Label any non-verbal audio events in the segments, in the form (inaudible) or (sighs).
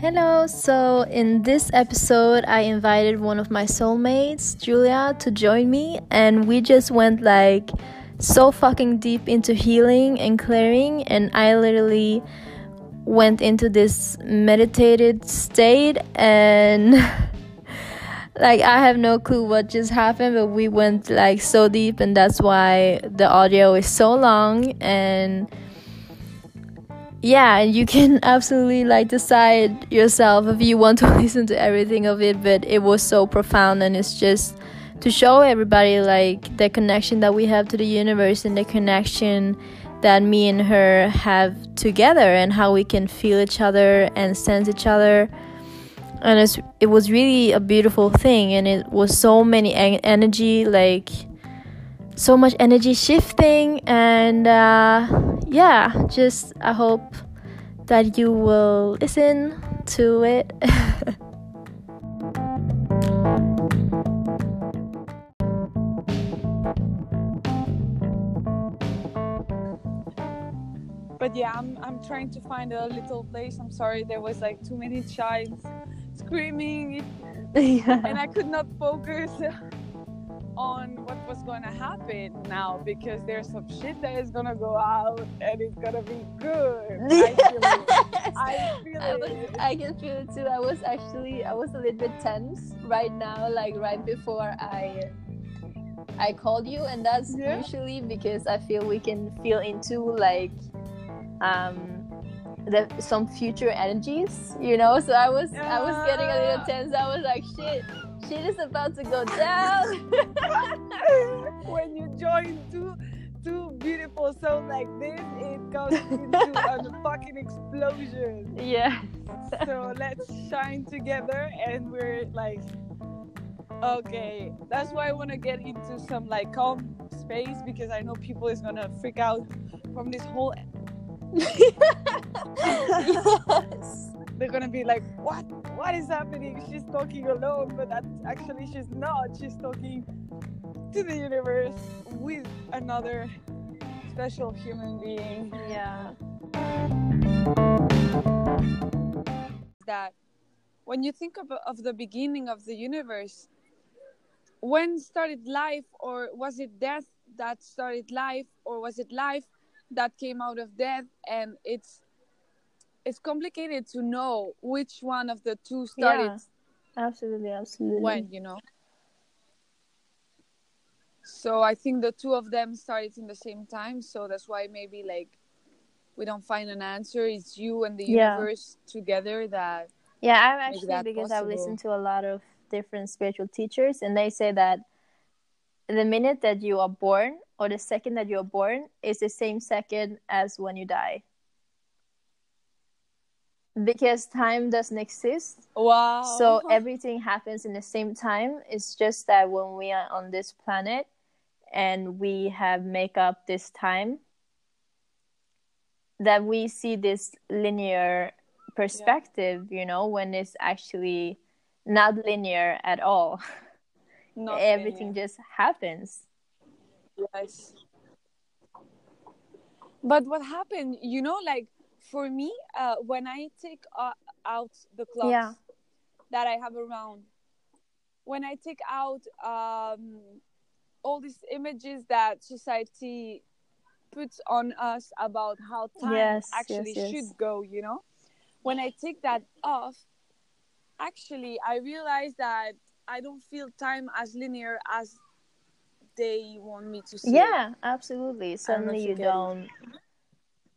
Hello, so in this episode, I invited one of my soulmates, Julia, to join me, and we just went like so fucking deep into healing and clearing, and I literally went into this meditated state and (laughs) like I have no clue what just happened, but we went like so deep, and that's why the audio is so long and yeah and you can (laughs) absolutely like decide yourself if you want to (laughs) listen to everything of it but it was so profound and it's just to show everybody like the connection that we have to the universe and the connection that me and her have together and how we can feel each other and sense each other. And it's, it was really a beautiful thing and it was so many energy like so much energy shifting and uh, yeah just i hope that you will listen to it. (laughs) But yeah i'm i'm trying to find a little place. I'm sorry there was like too many child screaming. (laughs) Yeah. and i could not focus (laughs) on what was going to happen now because there's some shit that is going to go out and it's going to be good. (laughs) I feel it. I feel I, was, it. I can feel it too. I was actually I was a little bit tense right now like right before I I called you and that's yeah. usually because I feel we can feel into like um the some future energies, you know. So I was I was getting a little tense. I was like shit shit is about to go down. (laughs) when you join two two beautiful souls like this, it goes into a (laughs) fucking explosion. Yeah. so let's shine together and we're like okay. That's why I wanna get into some like calm space because I know people is gonna freak out from this whole (laughs) yes they're gonna be like, "What? What is happening? She's talking alone, but that actually she's not. She's talking to the universe with another special human being." Yeah. That when you think of, of the beginning of the universe, when started life, or was it death that started life, or was it life that came out of death? And it's it's complicated to know which one of the two started. Yeah, absolutely, absolutely. When you know. So I think the two of them started in the same time. So that's why maybe like we don't find an answer. It's you and the yeah. universe together that. Yeah, I'm actually because. I've listened to a lot of different spiritual teachers, and they say that the minute that you are born or the second that you're born is the same second as when you die because time doesn't exist. Wow. So everything happens in the same time. It's just that when we are on this planet and we have make up this time that we see this linear perspective, yeah. you know, when it's actually not linear at all. (laughs) Not everything linear. just happens. Yes. But what happened, you know, like for me, uh, when I take uh, out the clothes yeah. that I have around, when I take out um, all these images that society puts on us about how time yes, actually yes, yes. should go, you know, when I take that off, actually, I realize that I don't feel time as linear as they want me to see. Yeah, absolutely. Suddenly you don't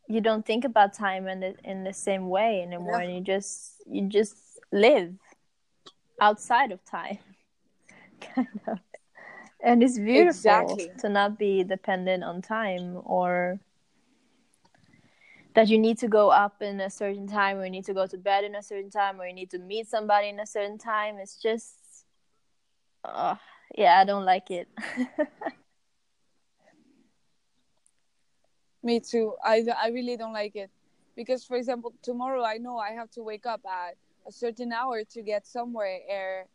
you don't think about time in the in the same way anymore yeah. and you just you just live outside of time (laughs) kind of and it's beautiful exactly. to not be dependent on time or that you need to go up in a certain time or you need to go to bed in a certain time or you need to meet somebody in a certain time it's just uh, yeah i don't like it (laughs) Me too. I, I really don't like it. Because, for example, tomorrow I know I have to wake up at a certain hour to get somewhere.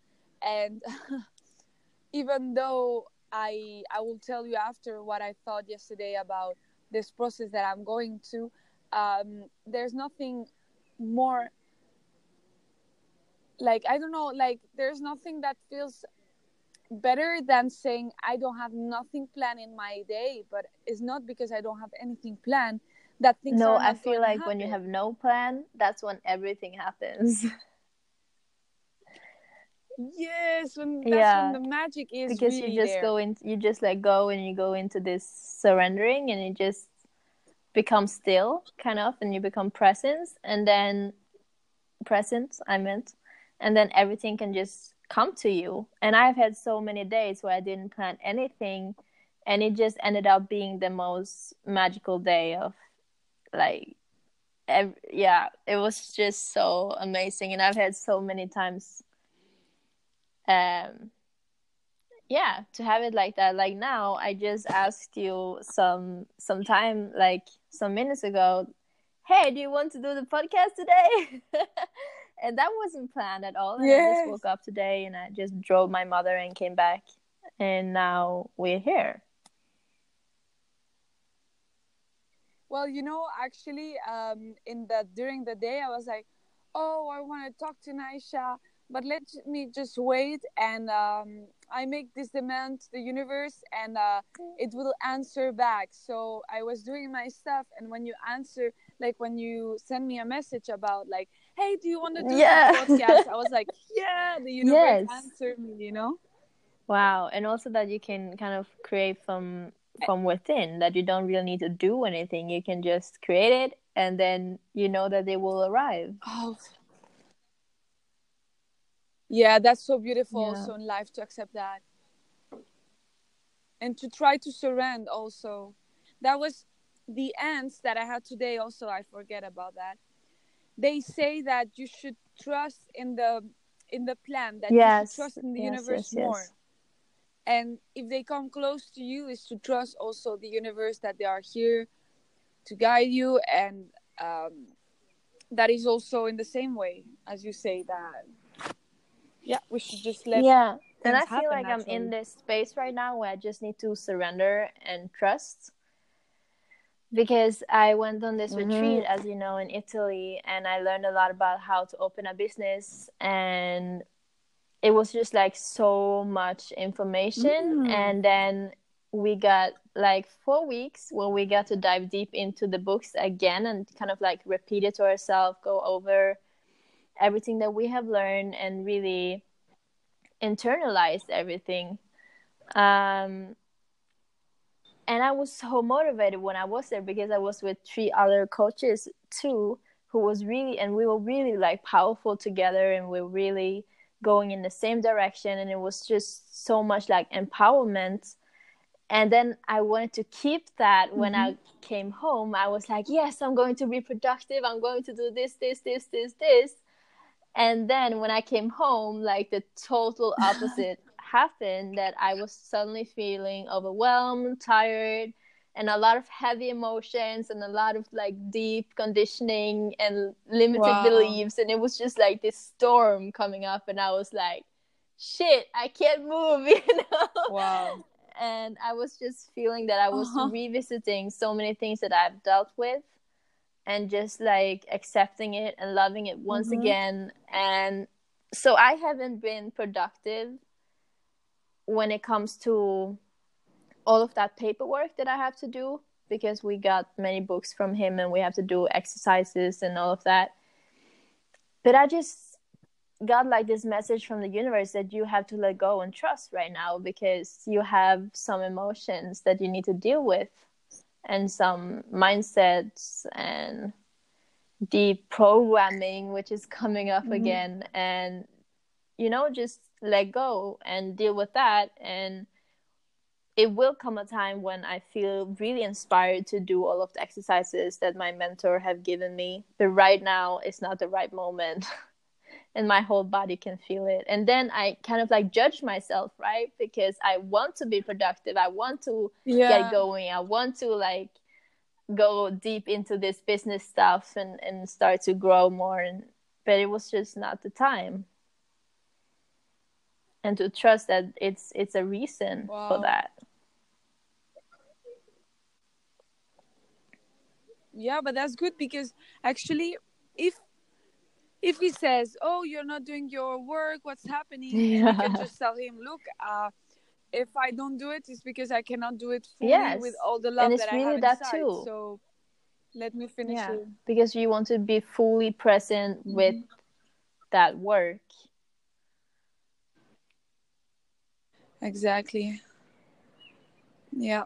And (laughs) even though I, I will tell you after what I thought yesterday about this process that I'm going to, um, there's nothing more like i don't know like there's nothing that feels better than saying i don't have nothing planned in my day but it's not because i don't have anything planned that things no i feel like when you have no plan that's when everything happens (laughs) yes when that's yeah. when the magic is because really you just there. go in you just let go and you go into this surrendering and you just become still kind of and you become presence and then present i meant and then everything can just come to you. And i've had so many days where i didn't plan anything and it just ended up being the most magical day of like every, yeah it was just so amazing and i've had so many times um yeah to have it like that. Like now i just asked you some some time like some minutes ago hey do you want to do the podcast today (laughs) and that wasn't planned at all. And yes. i just woke up today and i just drove my mother and came back. And now we're here. Well you know actually um in the during the day i was like oh i want to talk to naisha but let me just wait and um, i make this demand to the universe and uh, it will answer back. So i was doing my stuff and when you answer like when you send me a message about like hey do you want to do yeah. a podcast? I was (laughs) like yeah the universe yes. answered me you know? Wow and also that you can kind of create from from within that you don't really need to do anything you can just create it and then you know that they will arrive. Oh. Yeah that's so beautiful yeah. also in life to accept that. And to try to surrender also. That was the ends that i had today also i forget about that they say that you should trust in the in the plan that yes. you should trust in the yes, universe yes, more. And if they come close to you is to trust also the universe that they are here to guide you and um, that is also in the same way as you say that. Yeah we should just let yeah and i feel like i'm in this space right now where i just need to surrender and trust because i went on this mm-hmm. retreat as you know in italy and i learned a lot about how to open a business and it was just like so much information mm. and then we got like four weeks where we got to dive deep into the books again and kind of like repeat it to ourselves go over everything that we have learned and really internalize everything. Um, and I was so motivated when I was there because I was with three other coaches too, who was really, and we were really like powerful together and we are really going in the same direction. And it was just so much like empowerment. And then I wanted to keep that when mm-hmm. I came home. I was like, yes, I'm going to be productive. I'm going to do this, this, this, this, this and then when i came home like the total opposite happened that i was suddenly feeling overwhelmed tired and a lot of heavy emotions and a lot of like deep conditioning and limited wow. beliefs and it was just like this storm coming up and i was like shit i can't move (laughs) you know wow and i was just feeling that i was uh-huh. revisiting so many things that i've dealt with and just like accepting it and loving it once mm-hmm. again and so i haven't been productive when it comes to all of that paperwork that i have to do because we got many books from him and we have to do exercises and all of that but i just got like this message from the universe that you have to let go and trust right now because you have some emotions that you need to deal with and some mindsets and deep programming which is coming up mm-hmm. again and you know just let go and deal with that. And it will come a time when i feel really inspired to do all of the exercises that my mentor have given me. But right now it's not the right moment. (laughs) And my whole body can feel it. And then i kind of like judge myself right? Because i want to be productive. I want to yeah. get going. I want to like go deep into this business stuff and and start to grow more. And but it was just not the time and to trust that it's it's a reason wow. for that yeah but that's good because actually if if he says, "Oh, you're not doing your work. What's happening?" Yeah. And you can (laughs) just tell him, "Look, uh, if I don't do it, it's because I cannot do it fully yes. with all the love and it's that really I have that inside. Too. So let me finish yeah. it. Because you want to be fully present mm-hmm. with that work. Exactly. Yeah.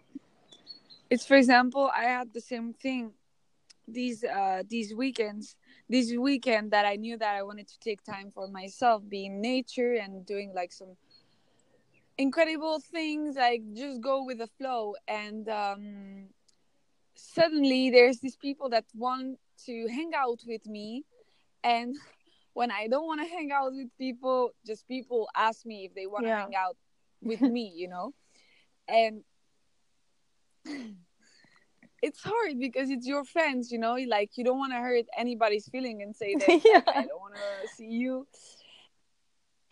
It's for example, I had the same thing these uh these weekends this weekend that I knew that I wanted to take time for myself, being nature and doing like some incredible things, like just go with the flow. And um, suddenly there's these people that want to hang out with me, and (laughs) when I don't want to hang out with people, just people ask me if they want to yeah. hang out with me, you know, and (sighs) it's hard because it's your friends, you know, like you don't want to hurt anybody's feeling and say that (laughs) yeah. I don't want to see you.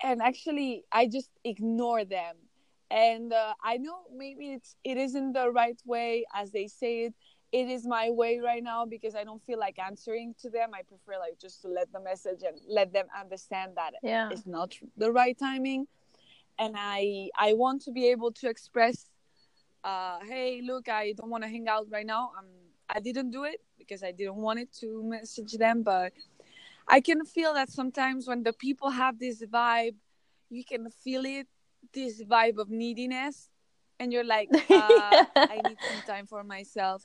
And actually, I just ignore them. And uh, I know maybe it's it isn't the right way as they say it. It is my way right now because I don't feel like answering to them. I prefer like just to let the message and let them understand that yeah. it's not the right timing. And I I want to be able to express uh, hey, look, I don't want to hang out right now. Um, I didn't do it because I didn't want it to message them, but I can feel that sometimes when the people have this vibe, you can feel it, this vibe of neediness, and you're like, (laughs) uh, I need (laughs) some time for myself.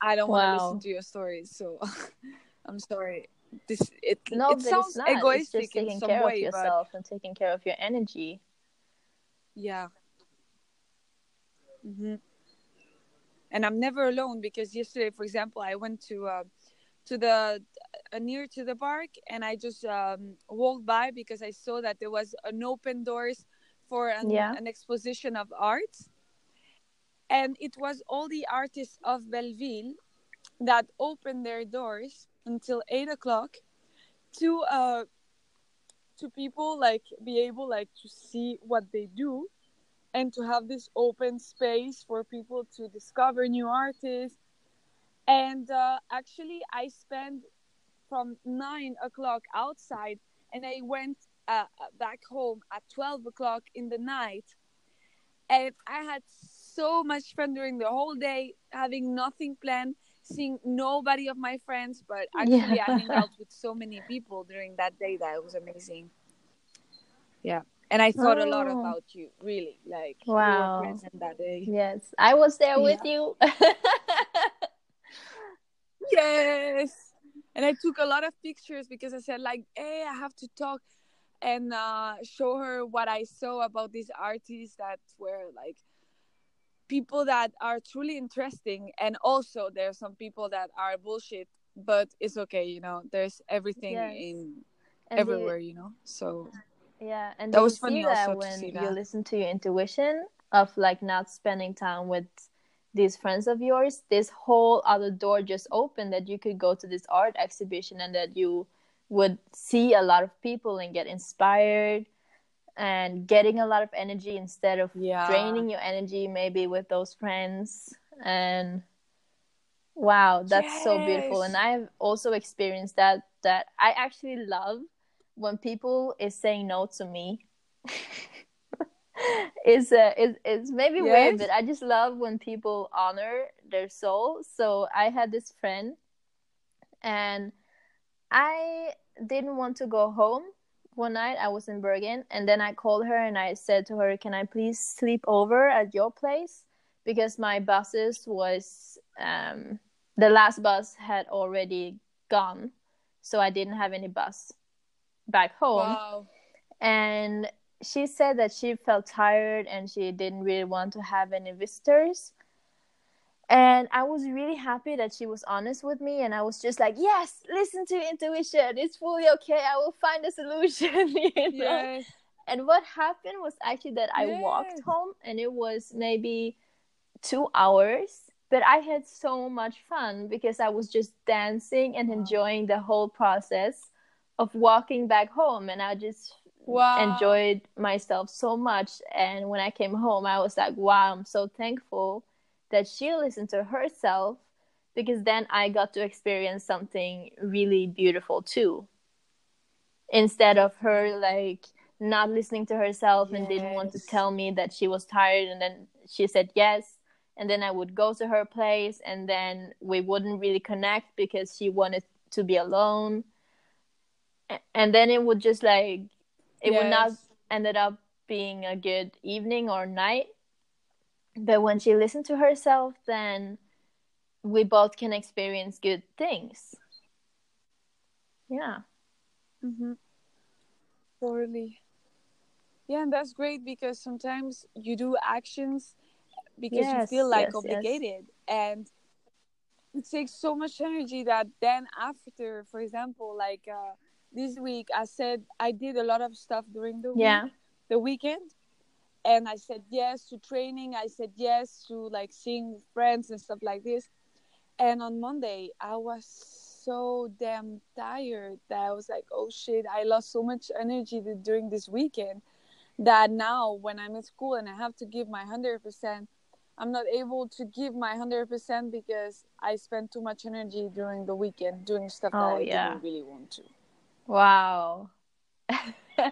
I don't wow. want to listen to your stories, so (laughs) I'm sorry. This it, no, it sounds egoistic it's just taking care way, of yourself but... and taking care of your energy. Yeah, Mm-hmm. And I'm never alone because yesterday, for example, I went to uh, to the uh, near to the park and I just um, walked by because I saw that there was an open doors for an, yeah. an exposition of art, and it was all the artists of Belleville that opened their doors until eight o'clock to uh to people like be able like to see what they do and to have this open space for people to discover new artists. And uh, actually, I spent from nine o'clock outside, and I went uh, back home at twelve o'clock in the night, and I had so much fun during the whole day, having nothing planned, seeing nobody of my friends, but actually yeah. I hung out with so many people during that day that it was amazing. Yeah and I thought oh. a lot oh. about you, really. Like wow. present that day. Yes, I was there yeah. with you. (laughs) yes, and I took a lot of pictures because I said like, "Hey, I have to talk and uh, show her what I saw about these artists that were like." People that are truly interesting and also there are some people that are bullshit but it's okay you know there's everything yes. in and everywhere the, you know so yeah, and that was funny that when that. you listen to your intuition of like not spending time with these friends of yours, this whole other door just opened that you could go to this art exhibition and that you would see a lot of people and get inspired and getting a lot of energy instead of yeah. draining your energy maybe with those friends and wow that's yes. so beautiful and i've also experienced that that i actually love when people is saying no to me (laughs) is uh, is is maybe yes. weird, but I just love when people honor their soul. So I had this friend, and I didn't want to go home one night. I was in Bergen, and then I called her and I said to her, "Can I please sleep over at your place?" Because my buses was um, the last bus had already gone, so I didn't have any bus back home. Wow. And she said that she felt tired and she didn't really want to have any visitors. And I was really happy that she was honest with me. And I was just like, yes, listen to intuition. It's fully okay. I will find a solution. (laughs) you know? Yes. And what happened was actually that I yes. walked home and it was maybe two hours. But I had so much fun because I was just dancing and enjoying the whole process of walking back home and I just wow. enjoyed myself so much and when I came home I was like wow I'm so thankful that she listened to herself because then I got to experience something really beautiful too instead of her like not listening to herself yes. and didn't want to tell me that she was tired and then she said yes and then I would go to her place and then we wouldn't really connect because she wanted to be alone and then it would just like it yes. would not ended up being a good evening or night but when she listens to herself then we both can experience good things yeah mm-hmm. totally yeah and that's great because sometimes you do actions because yes, you feel like yes, obligated yes. and it takes so much energy that then after for example like uh, this week i said i did a lot of stuff during the yeah. week the weekend and i said yes to training. I said yes to like seeing friends and stuff like this. And on monday i was so damn tired that i was like oh shit i lost so much energy during this weekend that now when i'm in school and i have to give my 100% i'm not able to give my 100% because i spent too much energy during the weekend doing stuff that oh, i yeah. didn't really want to. Wow. (laughs)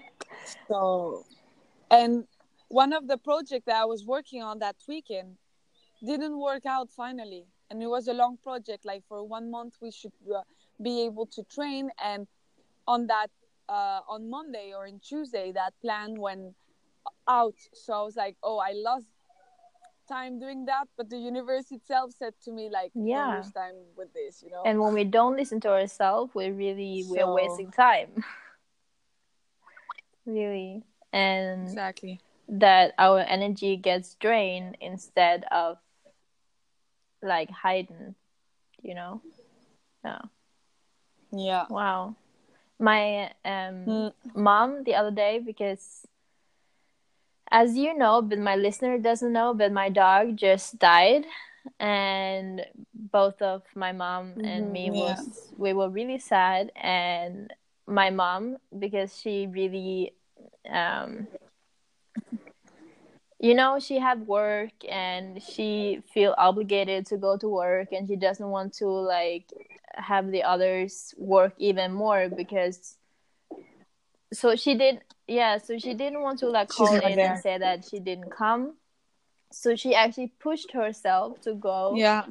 So and one of the projects that i was working on that weekend didn't work out finally. And it was a long project. Like for one month we should uh, be able to train. And on that uh, on monday or in tuesday that plan went out. So i was like oh i lost time doing that. But the universe itself said to me like yeah. lose time with this you know? And when we don't listen to ourselves we really so... we're wasting time. (laughs) Really. And exactly that our energy gets drained instead of like hiding you know yeah yeah wow my um mm. mom the other day because as you know but my listener doesn't know but my dog just died and both of my mom mm-hmm. and me yeah. was we were really sad and my mom because she really um you know she had work and she feel obligated to go to work and she doesn't want to like have the others work even more because so she did yeah so she didn't want to like call in there. and say that she didn't come. So she actually pushed herself to go yeah.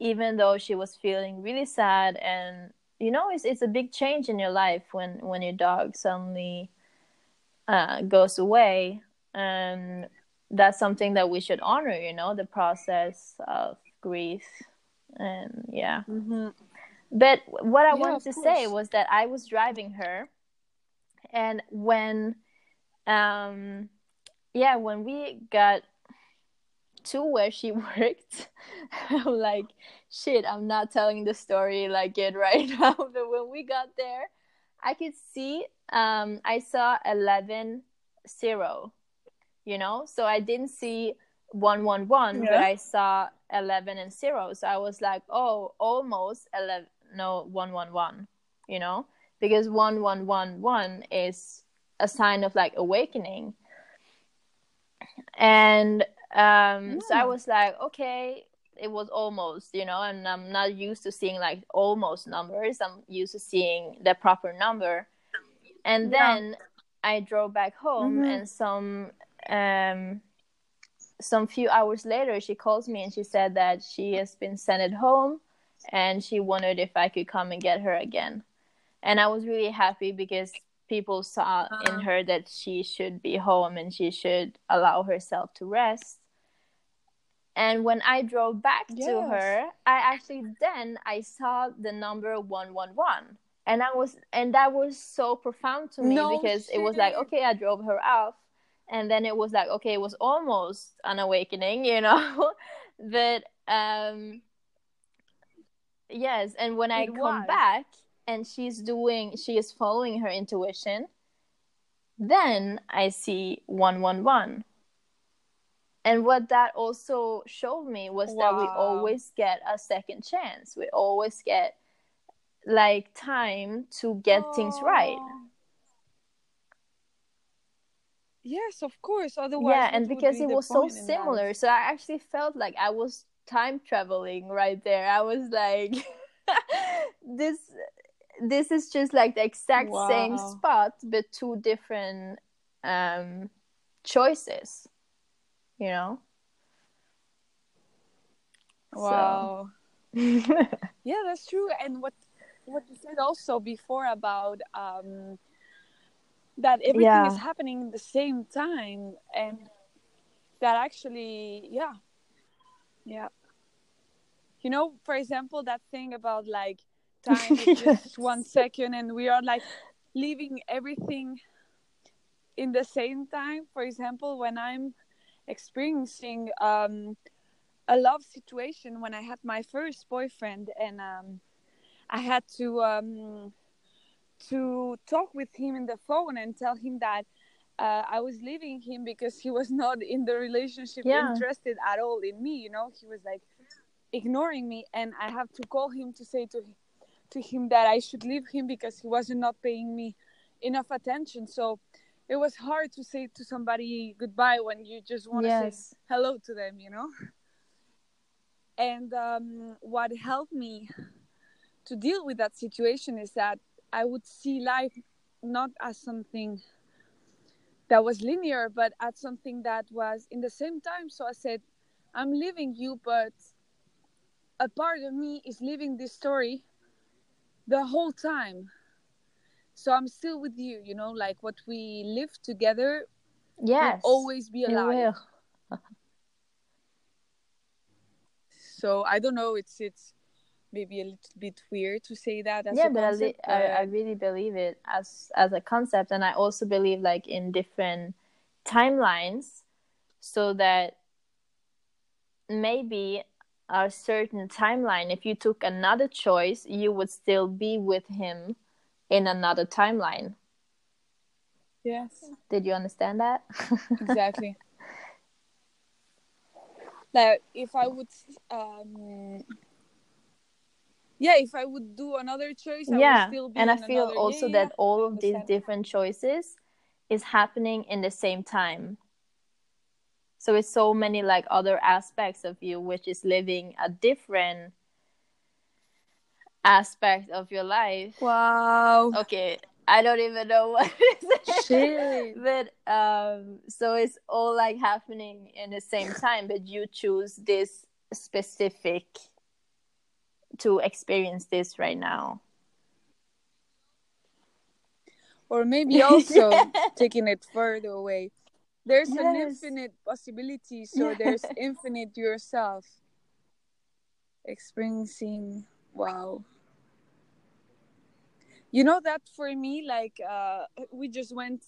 even though she was feeling really sad and you know it's it's a big change in your life when when your dog suddenly uh, goes away and that's something that we should honor you know the process of grief. And yeah. Mm-hmm. but what i yeah, wanted to course. say was that i was driving her. And when um yeah when we got to where she (laughs) worked i'm like shit i'm not telling the story like it right (laughs) now. But when we got there i could see um i saw 11 0 you know? So i didn't see 111 yeah. but i saw 11 and 0 so i was like oh almost 11 no 111 you know? Because 1111 is a sign of like awakening. And um yeah. so i was like okay it was almost you know? And i'm not used to seeing like almost numbers. I'm used to seeing the proper number. And then i drove back home mm-hmm. and some um, some few hours later, she calls me and she said that she has been sent at home and she wondered if I could come and get her again. And I was really happy because people saw uh-huh. in her that she should be home and she should allow herself to rest. And when I drove back yes. to her, I actually then I saw the number 111. And I was and that was so profound to me no because shit. it was like okay, I drove her off and then it was like okay it was almost an awakening you know (laughs) but um yes and when it i come was. back and she's doing she is following her intuition then i see 111 and what that also showed me was wow. that we always get a second chance we always get like time to get oh. things right Yes, of course. Otherwise, yeah, and because it was so similar, so I actually felt like I was time traveling right there. I was like, (laughs) this, this is just like the exact wow. same spot but two different um choices you know wow so. (laughs) yeah that's true and what what you said also before about um that everything yeah. is happening at the same time and that actually yeah yeah you know for example that thing about like time (laughs) yes. just one second and we are like leaving everything in the same time for example when i'm experiencing um, a love situation when i had my first boyfriend and um, i had to um, to talk with him in the phone and tell him that uh, I was leaving him because he was (laughs) not in the relationship yeah. interested at all in me. You know, he was like ignoring me, and I have to call him to say to him, to him that I should leave him because he wasn't not paying me enough attention. So it was hard to say to somebody goodbye when you just want yes. to say hello to them. You know. And um, what helped me to deal with that situation is that I would see life not as something that was linear, but as something that was in the same time. So I said, I'm leaving you, but a part of me is living this story the whole time. So I'm still with you, you know, like what we live together yes, will always be alive. (laughs) so I don't know, it's it's maybe a little bit weird to say that yeah but concept, I, I, I really believe it as as a concept and i also believe like in different timelines so that maybe a certain timeline if you took another choice you would still be with him in another timeline. Yes. Did you understand that? Exactly. (laughs) Like if i would um yeah if i would do another choice I yeah and i feel also that all of these different choices is happening in the same time. So it's so many like other aspects of you which is living a different aspect of your life. Wow. Okay i don't even know what (laughs) Shit. but um so it's all like happening in the same time but you choose this specific to experience this right now or maybe (laughs) also taking it further away there's yes. an infinite possibility so yes. there's infinite yourself experiencing wow you know that for me like uh we just went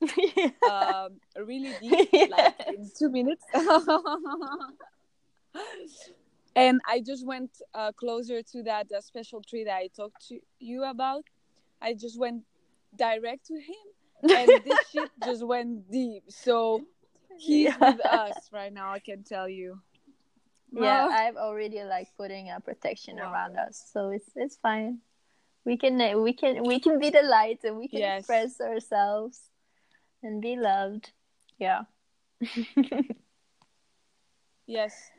yeah. (laughs) um really deep like in two minutes (laughs) and I just went uh, closer to that uh, special tree that I talked to you about. I just went direct to him, and (laughs) this shit just went deep. So he's yeah. with us right now. I can tell you. Yeah, I'm already like putting a protection wow. around us, so it's it's fine. We can we can we can be the light and we can yes. express ourselves and be loved. Yeah. (laughs) yes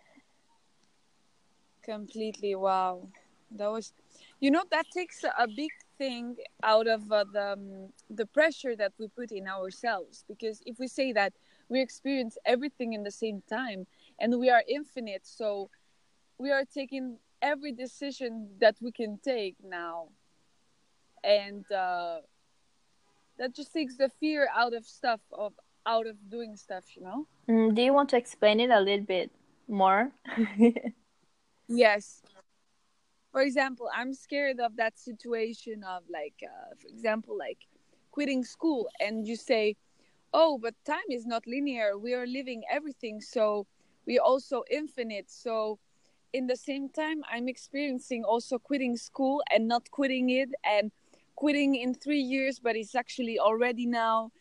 completely wow. That was you know that takes a big thing out of uh, the um, the pressure that we put in ourselves because if we say that we experience everything in the same time and we are infinite so we are taking every decision that we can take now. And uh, that just takes the fear out of stuff of out of doing stuff you know? Mm, do you want to explain it a little bit more (laughs) Yes. For example, I'm scared of that situation of like, uh, for example, like quitting school, and you say, "Oh, but time is not linear. We are living everything, so we also infinite." So, in the same time, I'm experiencing also quitting school and not quitting it, and quitting in three years, but it's actually already now,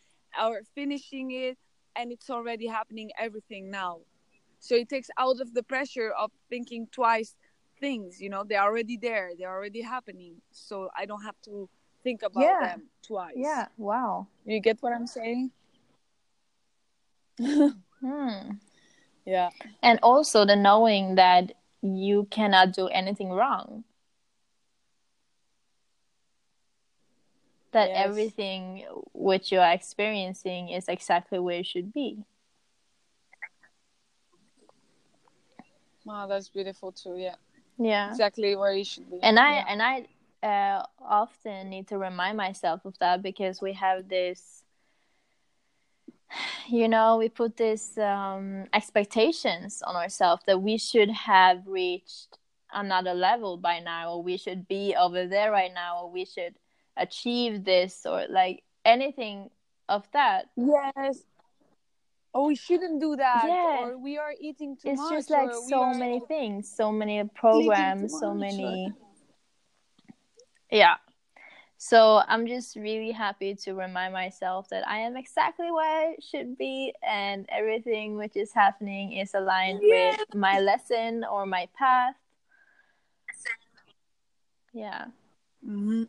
or finishing it, and it's already happening everything now so it takes out of the pressure of thinking twice things you know they're already there they're already happening so i don't have to think about yeah. them twice yeah wow you get what i'm saying (laughs) hmm. yeah and also the knowing that you cannot do anything wrong that yes. everything which you are experiencing is exactly where it should be. Wow, that's beautiful too. Yeah. Yeah. Exactly where you should be. And I yeah. and I uh, often need to remind myself of that because we have this you know we put these um, expectations on ourselves that we should have reached another level by now or we should be over there right now or we should achieve this or like anything of that yes oh we shouldn't do that yeah. or we are eating too it's much it's just like so many things so many programs so many yeah so i'm just really happy to remind myself that i am exactly where i should be and everything which is happening is aligned yeah. with my lesson or my path yeah mm-hmm.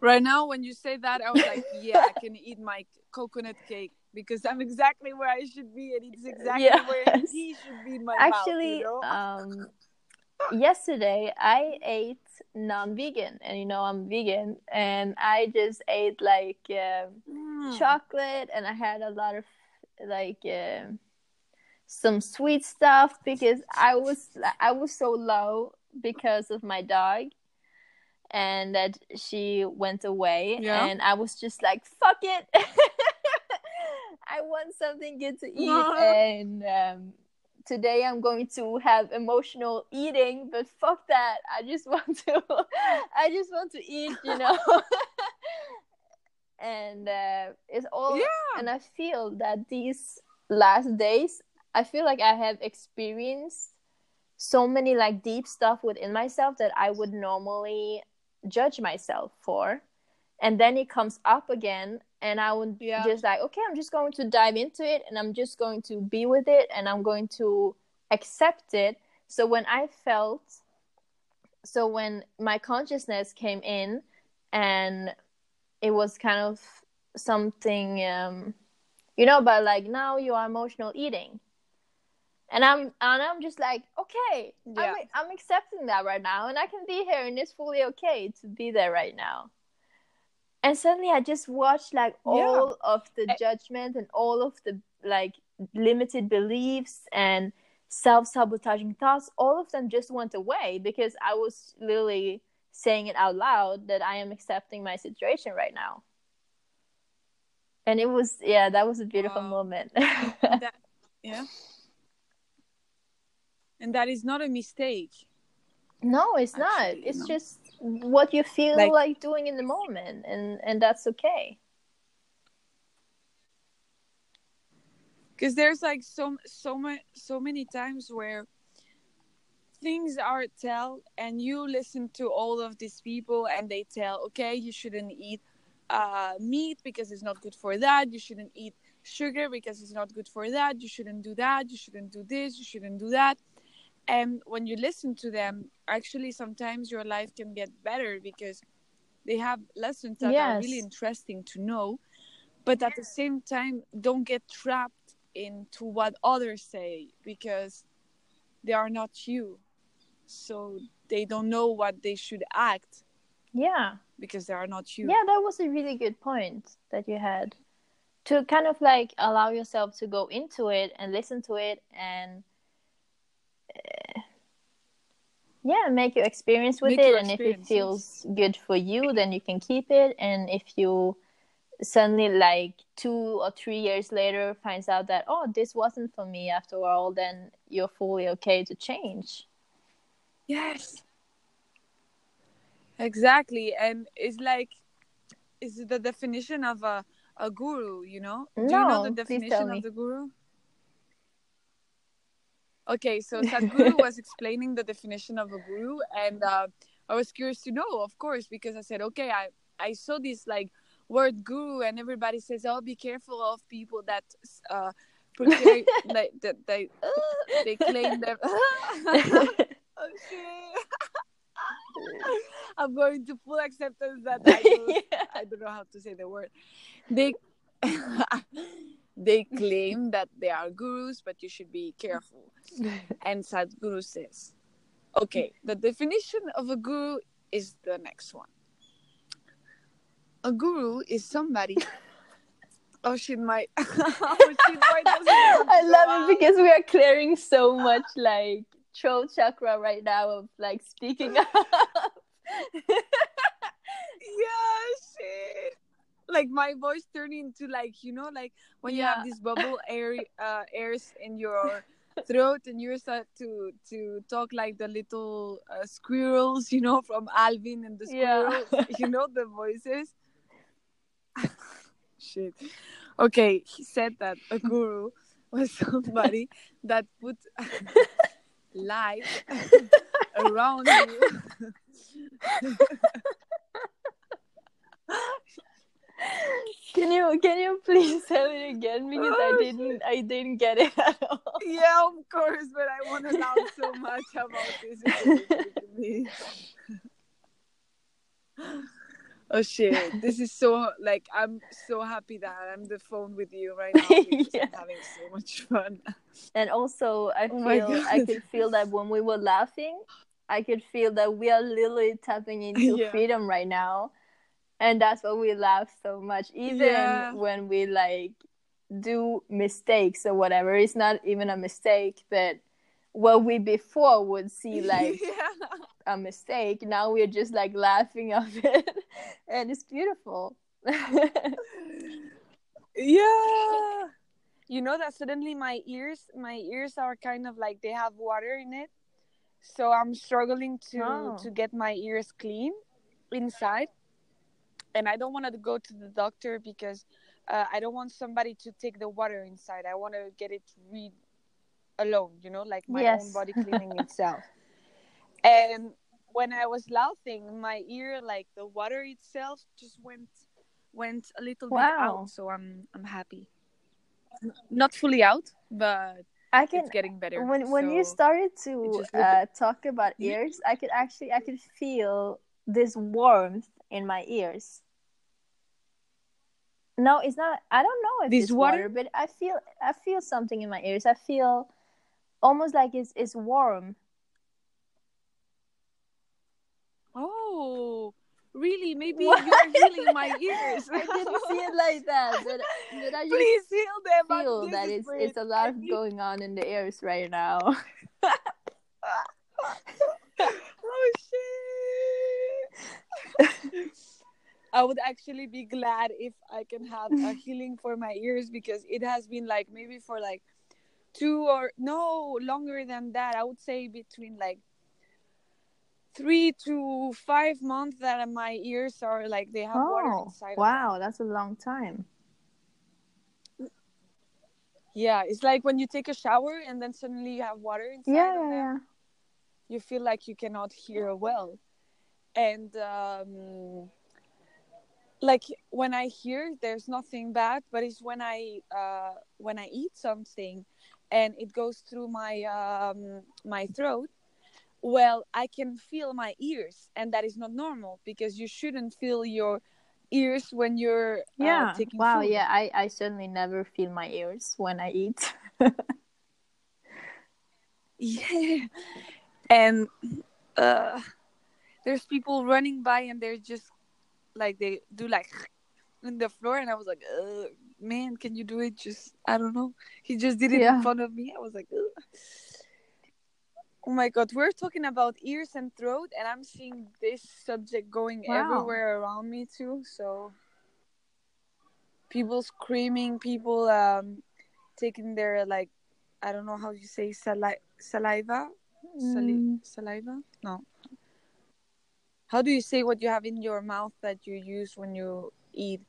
right now when you say that i was like yeah i can eat my coconut cake because i'm exactly where i should be and it's exactly yes. where (laughs) he should be in my actually mouth, you know? um yesterday I ate non-vegan, and you know I'm vegan, and I just ate like uh, mm. chocolate, and I had a lot of like uh, some sweet stuff because I was I was so low because of my dog, and that she went away, yeah. and I was just like fuck it. (laughs) I want something good to (laughs) eat, and um, today I'm going to have emotional eating, but fuck that. I just (laughs) want to I just want to eat, you know. (laughs) and uh, it's all yeah. and I feel that these last days I feel like I have experienced so many like deep stuff within myself that I would normally judge myself for. And then it comes up again and I would yeah. just like, okay, I'm just going to dive into it and I'm just going to be with it and I'm going to accept it. So when I felt, so when my consciousness came in and it was kind of something, um, you know, but like now you are emotional eating. And I'm and I'm just like, okay, yeah. I'm I'm accepting that right now, and I can be here, and it's fully okay to be there right now and suddenly i just watched like all yeah. of the judgment and all of the like limited beliefs and self-sabotaging thoughts all of them just went away because i was literally saying it out loud that i am accepting my situation right now and it was yeah that was a beautiful wow. moment that, (laughs) yeah and that is not a mistake no it's Actually, not it's no. just what you feel like, like doing in the moment and and that's okay. Because there's like so so much so many times where things are tell and you listen to all of these people and they tell okay you shouldn't eat uh, meat because it's not good for that. You shouldn't eat sugar because it's not good for that. You shouldn't do that. You shouldn't do this. You shouldn't do that and when you listen to them actually sometimes your life can get better because they have lessons that yes. are really interesting to know but at the same time don't get trapped into what others say because they are not you. So they don't know what they should act yeah. because they are not you. Yeah that was a really good point that you had. To kind of like allow yourself to go into it and listen to it and yeah make your experience with make it and if it feels good for you then you can keep it and if you suddenly like two or three years later finds out that oh this wasn't for me after all then you're fully okay to change. Yes. Exactly and it's like is the definition of a, a guru you know? Do you know the definition of the guru Okay, so (laughs) Sadhguru was explaining the definition of a guru, and uh, I was curious to know, of course, because I said, okay, I I saw this like word guru, and everybody says, oh, be careful of people that uh, (laughs) like that they uh, they claim that. (laughs) okay. I'm going to full acceptance that I don't, yeah. I don't know how to say the word. They they (laughs) claim that they are gurus, but you should be careful. and Sadhguru says, okay, the definition of a guru is the next one. a guru is somebody. (laughs) oh shit, my (laughs) oh shit, my I love it because we are clearing so much like throat chakra right now of like speaking up. yeah, shit. Like my voice turning into like you know like when you have this bubble (laughs) air uh airs in your throat and you start to to talk like the little uh, squirrels you know from alvin and the squirrels yeah. (laughs) you know the voices. (laughs) Shit. Okay he said that a guru was somebody that put light around you can you can you please tell it again because oh, I didn't I didn't get it at all. Yeah, of course, but I want to laugh so much about this. (laughs) oh shit! This is so like I'm so happy that I'm the phone with you right now (laughs) yeah. I'm having so much fun. And also, I oh feel I could feel that when we were laughing, I could feel that we are literally tapping (laughs) into yeah. freedom right now and that's why we laugh so much even yeah. when we like do mistakes or whatever it's not even a mistake but what we before would see (laughs) like yeah. a mistake now we're just like laughing of it (laughs) and it's beautiful (laughs) yeah you know that suddenly my ears my ears are kind of like they have water in it so i'm struggling to oh. to get my ears clean inside and I don't want to go to the doctor because uh, I don't want somebody to take the water inside. I want to get it read alone, you know, like my yes. own body (laughs) cleaning itself. And when I was laughing, my ear, like the water itself, just went went a little wow. bit out. So I'm I'm happy. Not fully out, but I can, it's getting better. When when so you started to uh, talk about (laughs) ears, I could actually I could feel this warmth in my ears. No, it's not. I don't know if this it's water? water, but I feel I feel something in my ears. I feel almost like it's it's warm. Oh, really? Maybe what? you're healing my (laughs) ears. I didn't see it like that, but, but I (laughs) just Please heal them. feel that it's it's a lot (laughs) going on in the ears right now. oh shit! (laughs) I would actually be glad if I can have a (laughs) healing for my ears because it has been like maybe for like two or no longer than that. I would say between like three to five months that my ears are like they have oh, water inside. Wow, that's a long time. Yeah, it's like when you take a shower and then suddenly you have water inside. Yeah, yeah, yeah. You feel like you cannot hear well, and um, like when I hear there's nothing bad, but it's when I uh, when I eat something and it goes through my um, my throat. Well, I can feel my ears, and that is not normal because you shouldn't feel your ears when you're uh, yeah. taking wow, food. yeah, I I certainly never feel my ears when I eat. (laughs) yeah, and uh, there's people running by and they're just like they do like (laughs) in the floor and i was like man can you do it just i don't know he just did it yeah. in front of me i was like Ugh. oh my god we're talking about ears and throat and i'm seeing this subject going wow. everywhere around me too so people screaming people um taking their like i don't know how you say sali- saliva mm. saliva no how do you say what you have in your mouth that you use when you eat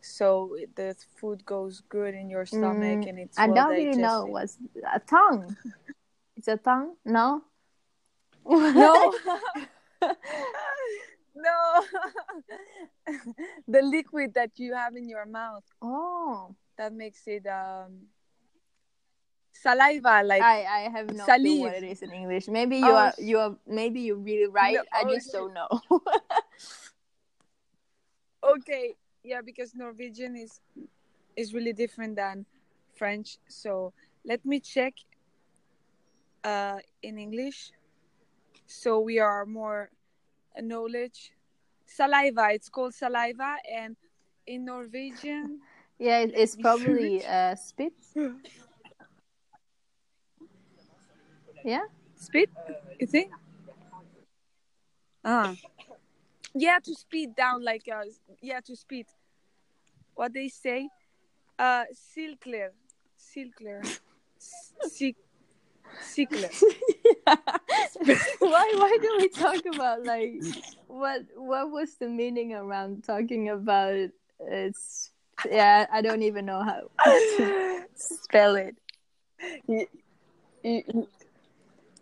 so the food goes good in your stomach mm, and it's I don't really know what's a tongue. it's a tongue? No. No. (laughs) (laughs) no. (laughs) the liquid that you have in your mouth. Oh. That makes it um saliva like i i have no salive. what it is in english maybe you oh, are you are maybe you're really right no, i just don't know (laughs) okay yeah because norwegian is is really different than french so let me check uh in english so we are more knowledge saliva. It's called saliva, and in Norwegian. (laughs) Yeah, it's (laughs) probably uh, spit. Yeah, speed. You think? Ah. Yeah, to speed down, like uh, yeah, to speed. What they say, uh, silkler, silkler, silk. Secret. why why do we talk about like what what was the meaning around talking about it's yeah I don't even know how to (laughs) spell it. You, you,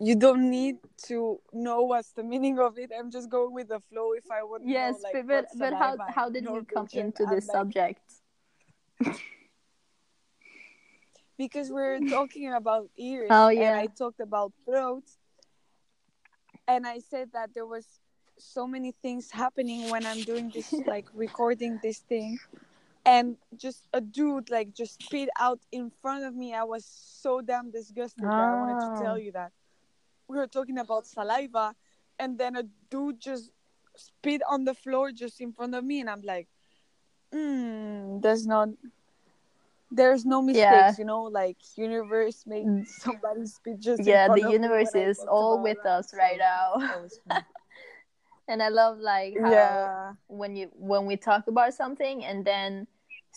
you don't need to know what's the meaning of it. I'm just going with the flow if I would yes, know, like, but but how how did we come into this like... subject? (laughs) because we're talking about ears. Oh yeah. And I talked about throats, and I said that there was so many things happening when I'm doing this, (laughs) like recording this thing, and just a dude like just spit out in front of me. I was so damn disgusted. Oh. I wanted to tell ah. you that we were talking about saliva, and then a dude just spit on the floor just in front of me, and I'm like, hmm, that's not there's no mistakes yeah. you know like universe made mm. somebody speak just yeah the universe is all with us right now (laughs) and i love like how yeah. when you when we talk about something and then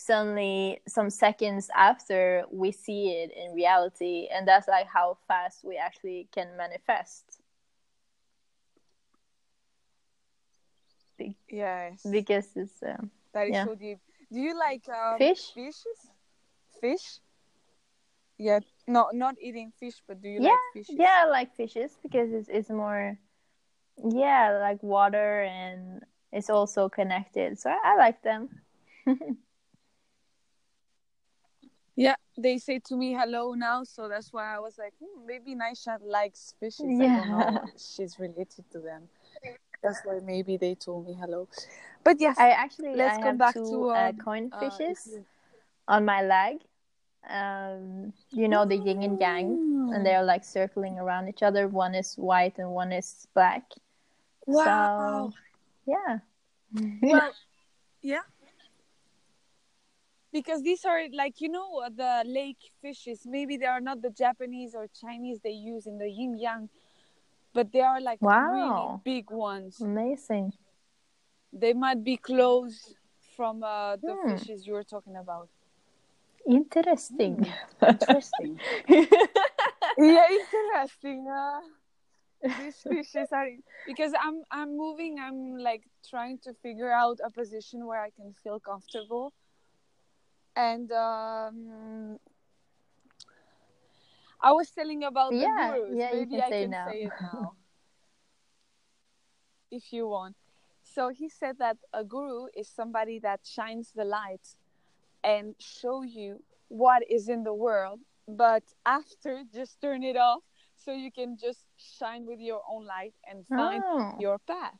suddenly some seconds after we see it in reality and that's like how fast we actually can manifest Be- yes because it's uh, that is yeah. so deep do you like um, fish fishes fish? Yeah, no, not eating fish, but do you yeah, like fishes? Yeah, I like fishes because it's it's more, yeah, like water and it's also connected. So I, I like them. (laughs) yeah, they say to me hello now, so that's why I was like, hmm, maybe Naisha likes fishes. Yeah, she's related to them. That's why maybe they told me hello. But yes, I actually let's I come back two, to uh, um, coin uh, fishes uh, on my leg um, you know the yin and yang, and they're like circling around each other. One is white and one is black. Wow. So, yeah. Well, yeah. Because these are like you know the lake fishes. Maybe they are not the Japanese or Chinese they use in the yin yang, but they are like wow. really big ones. Amazing. They might be close from uh, the hmm. fishes you were talking about. Interesting. Mm. (laughs) Interesting. (laughs) yeah, (laughs) interesting. Uh, these fishes are because I'm I'm moving. I'm like trying to figure out a position where I can feel comfortable, and um, I was telling about yeah, the gurus. Yeah, Maybe can I say can now. say it (laughs) now, if you want. So he said that a guru is somebody that shines the light and show you what is in the world but after (laughs) just turn it off so you can just shine with your own light and find oh. your path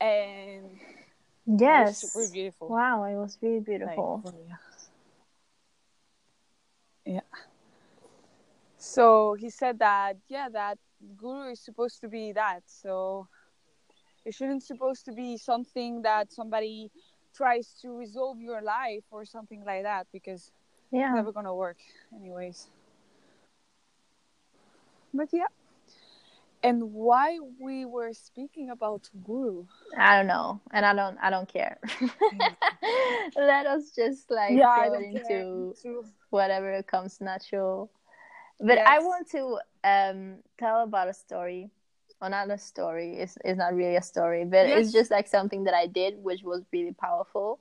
and yes super beautiful wow it was really beautiful like, yeah. yeah so he said that yeah that guru is supposed to be that so it shouldn't supposed to be something that somebody tries to resolve your life or something like that because yeah. it's never gonna work anyways. But yeah. And why we were speaking about guru? I don't know, and I don't. I don't care. (laughs) Let us just like yeah, go into whatever comes natural. But yes. I want to um, tell about a story or not a story. It's, it's not really a story, but yes. it's just like something that I did, which was really powerful.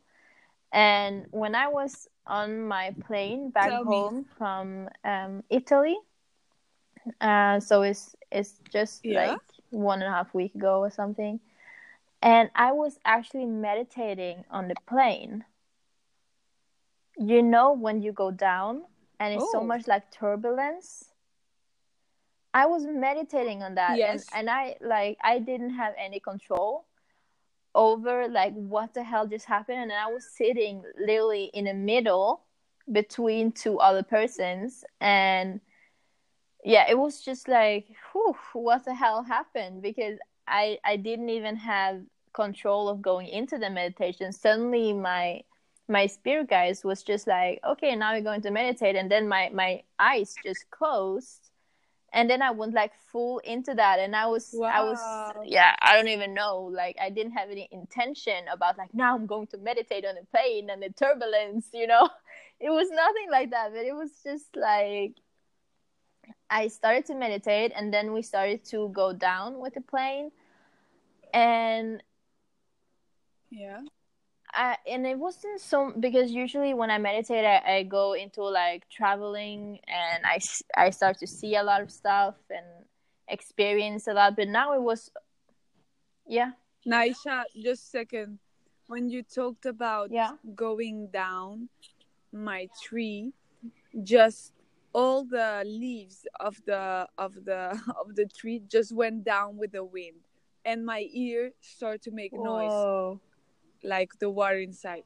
And when I was on my plane back Tell home me. from um, Italy, uh, so it's it's just yeah. like one and a half week ago or something, and I was actually meditating on the plane. You know when you go down and it's so much like turbulence I was meditating on that yes. and, and I like I didn't have any control over like what the hell just happened and I was sitting literally in the middle between two other persons and yeah it was just like whew, what the hell happened? Because I I didn't even have control of going into the meditation. Suddenly my my spirit guides was just like okay now we're going to meditate. And then my my eyes just closed. And then i went like full into that. And i was wow. i was yeah i don't even know. Like i didn't have any intention about like now i'm going to meditate on the plane and the turbulence you know? (laughs) It was nothing like that but it was just like i started to meditate and then we started to go down with the plane and yeah I, and it wasn't so because usually when I meditate, I, I go into like traveling and I, I start to see a lot of stuff and experience a lot. But now it was, yeah. Naisha, just a second. When you talked about yeah. going down my tree, just all the leaves of the of the (laughs) of the tree just went down with the wind, and my ear started to make Whoa. noise like the water inside.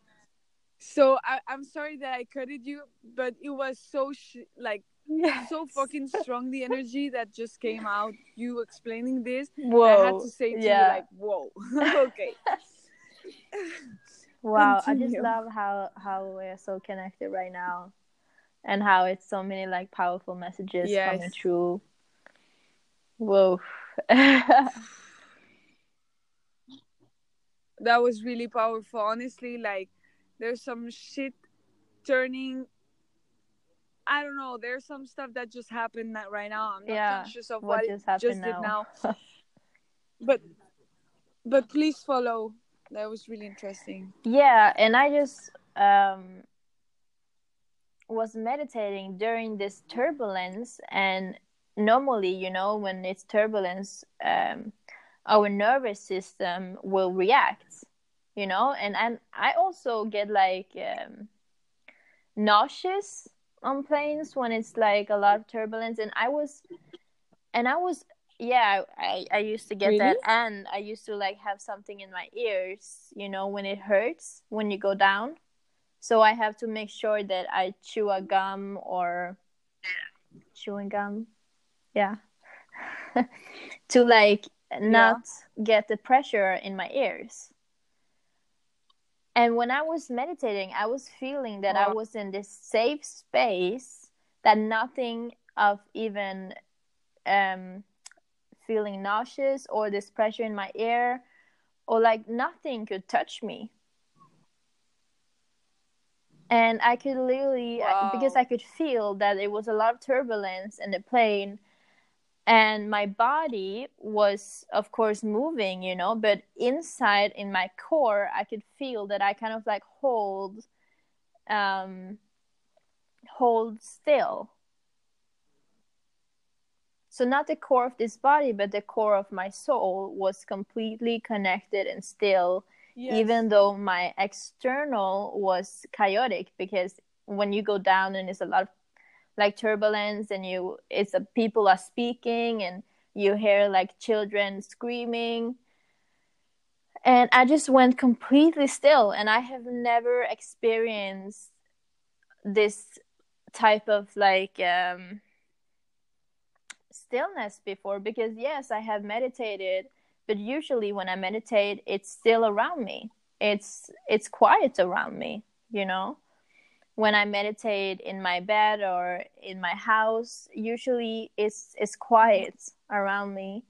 So I, I'm sorry that I cutted you, but it was so sh- like yes. so fucking strong the energy that just came out. You explaining this, whoa! I had to say to yeah. you like, whoa, (laughs) okay. (laughs) wow, Continue. I just love how how we're so connected right now, and how it's so many like powerful messages yes. coming through. Whoa. (laughs) that was really powerful honestly like there's some shit turning I don't know. There's some stuff that just happened that right now. I'm not yeah, conscious of what, what just, just did now. (laughs) but but please follow. That was really interesting. Yeah, and I just um was meditating during this turbulence and normally, you know, when it's turbulence, um our nervous system will react you know and and i also get like um, nauseous on planes when it's like a lot of turbulence and i was and i was yeah i i used to get really? that and i used to like have something in my ears you know when it hurts when you go down so i have to make sure that i chew a gum or chewing gum yeah (laughs) to like not yeah. get the pressure in my ears. And when I was meditating, I was feeling that I was in this safe space that nothing of even um, feeling nauseous or this pressure in my ear or like nothing could touch me. And I could literally, wow. because I could feel that it was a lot of turbulence in the plane. And my body was of course moving you know but inside in my core i could feel that i kind of like hold um hold still. So not the core of this body but the core of my soul was completely connected and still yes. even though my external was chaotic because when you go down and there's a lot of like turbulence and you it's a people are speaking and you hear like children screaming and i just went completely still and i have never experienced this type of like um stillness before because yes i have meditated but usually when i meditate it's still around me it's it's quiet around me you know when I meditate in my bed or in my house, usually it's it's quiet around me,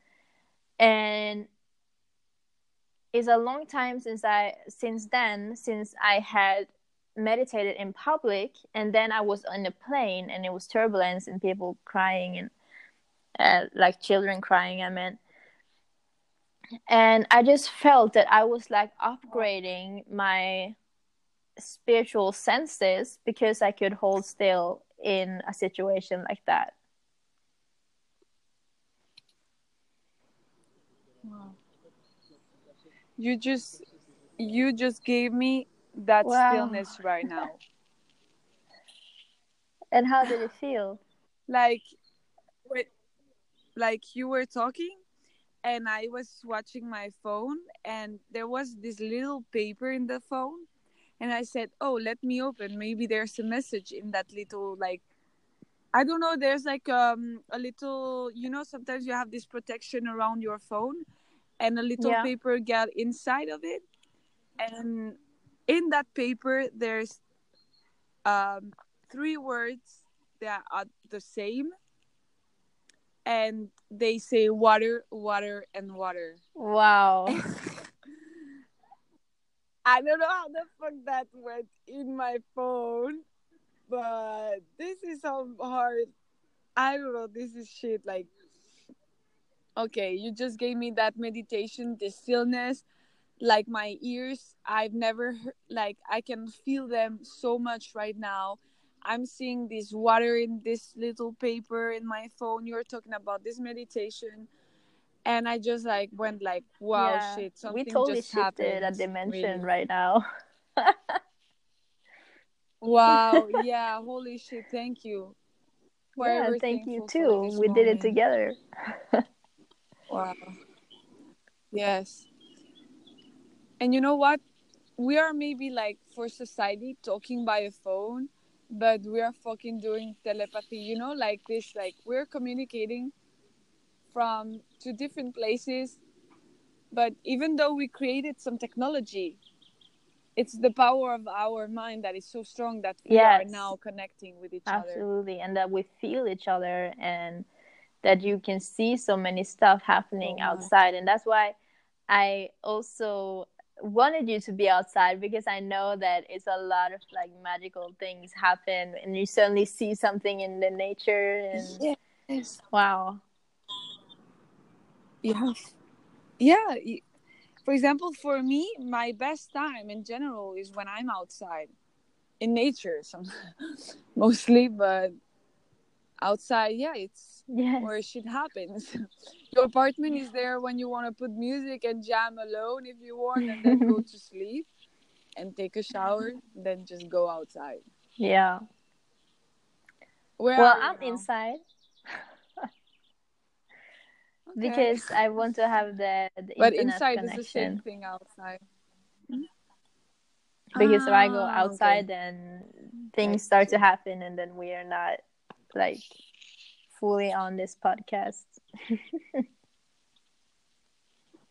and it's a long time since I since then since I had meditated in public, and then I was on a plane and it was turbulence and people crying and uh, like children crying. I meant. And I just felt that I was like upgrading my spiritual senses because I could hold still in a situation like that. Wow. You just you just gave me that wow. stillness right now. (laughs) and how did it feel? Like like you were talking and I was watching my phone and there was this little paper in the phone and I said, "Oh, let me open. Maybe there's a message in that little like I don't know, there's like um a little, you know, sometimes you have this protection around your phone and a little Yeah. paper got inside of it and in that paper there's um three words that are the same and they say water water and water Wow. (laughs) I don't know how the fuck that went in my phone, but this is some hard. I don't know. This is shit. Like, okay, you just gave me that meditation, the stillness. Like my ears, I've never heard, like I can feel them so much right now. I'm seeing this water in this little paper in my phone. You're talking about this meditation, and I just like went like, wow, Yeah. shit, something we totally just shifted happened. a dimension really. right now. Wow, (laughs) yeah, holy shit, thank you. yeah, thank you too. We did it together. Wow. Yes. And you know what? We are maybe like for society talking by a phone, but we are fucking doing telepathy, you know, like this, like we're communicating from two different places. But even though we created some technology, it's the power of our mind that is so strong that we are now connecting with each other. Absolutely, and that we feel each other, and that you can see so many stuff happening much. outside, and that's why I also wanted you to be outside because I know that it's a lot of like magical things happen, and you suddenly see something in the nature, and Yes. wow, Yeah. Yeah. For example, for me, my best time in general is when I'm outside in nature, some (laughs) mostly, but outside, yeah, it's yes, where shit happens. (laughs) Your apartment is there when you want to put music and jam alone if you want, and then go to (laughs) sleep and take a shower, then just go outside. yeah. Where Well, I'm now? inside (laughs) Okay. because I want to have the, the but inside is the same thing outside. because if I go Ah, outside, okay. then things start to happen, and then we are not like fully on this podcast. (laughs)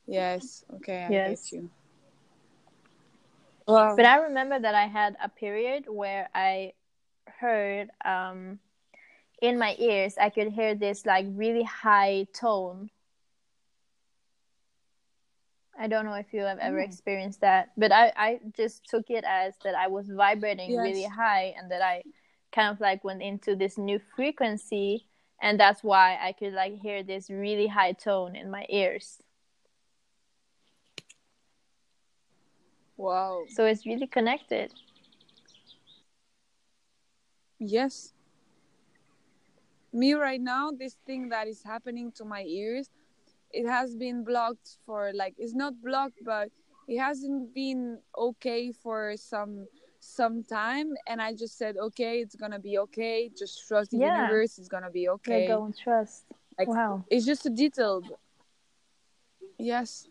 Yes. Okay, I Yes. get you. Wow. But I remember that I had a period where I heard um, in my ears, I could hear this like really high tone. I don't know if you have ever Oh. experienced that, but I, I just took it as that I was vibrating Yes. really high and that I kind of like went into this new frequency and that's why I could like hear this really high tone in my ears. Wow. So it's really connected. Yes. Me right now, this thing that is happening to my ears, it has been blocked for like it's not blocked, but it hasn't been okay for some some time and I just said, Okay, it's gonna be okay, just trust the Yeah. universe, it's gonna be Let okay. go and trust. Like wow. it's just a detail. Yes.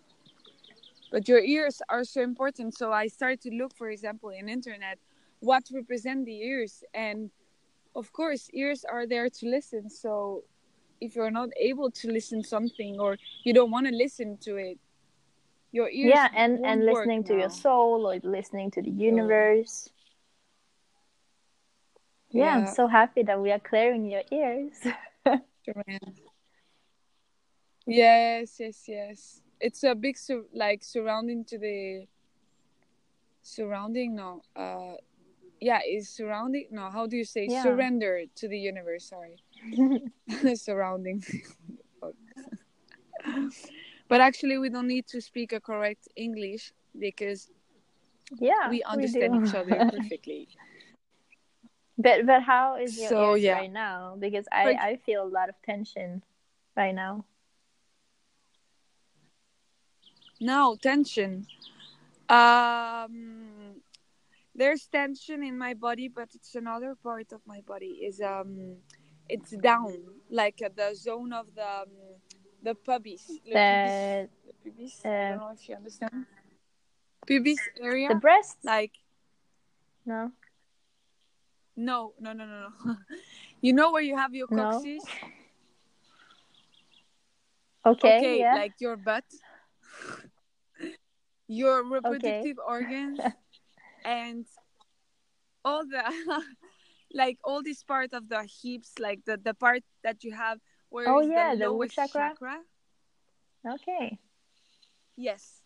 But your ears are so important. So I started to look, for example, in internet, what represent the ears, and of course, ears are there to listen. So if you're not able to listen something or you don't want to listen to it, your ears yeah and and listening to your soul or listening to the universe yeah, i'm so happy that we are clearing your ears (laughs) Yes, yes, yes. It's a big sur- like surrounding to the surrounding. No, uh, yeah, is surrounding. No, how do you say Yeah. surrender to the universe? Sorry, (laughs) (laughs) surrounding. But actually, we don't need to speak a correct English because yeah we understand do. each other (laughs) perfectly. but but how is your So, ears yeah. right now because i Like- i feel a lot of tension right now No tension. Um, there's tension in my body, but it's another part of my body. Is um, it's down, like at the zone of the um, the pubis. The pubis. The pubis. I uh, don't know if you understand. Pubis area. the breasts like no no, no, no, no, no. (laughs) you know where you have your No. okay, okay, yeah like your butt. (laughs) your reproductive okay. organs (laughs) and all the like all this part of the hips like the the part that you have where oh yeah the, the lowest chakra? chakra? Okay. Yes.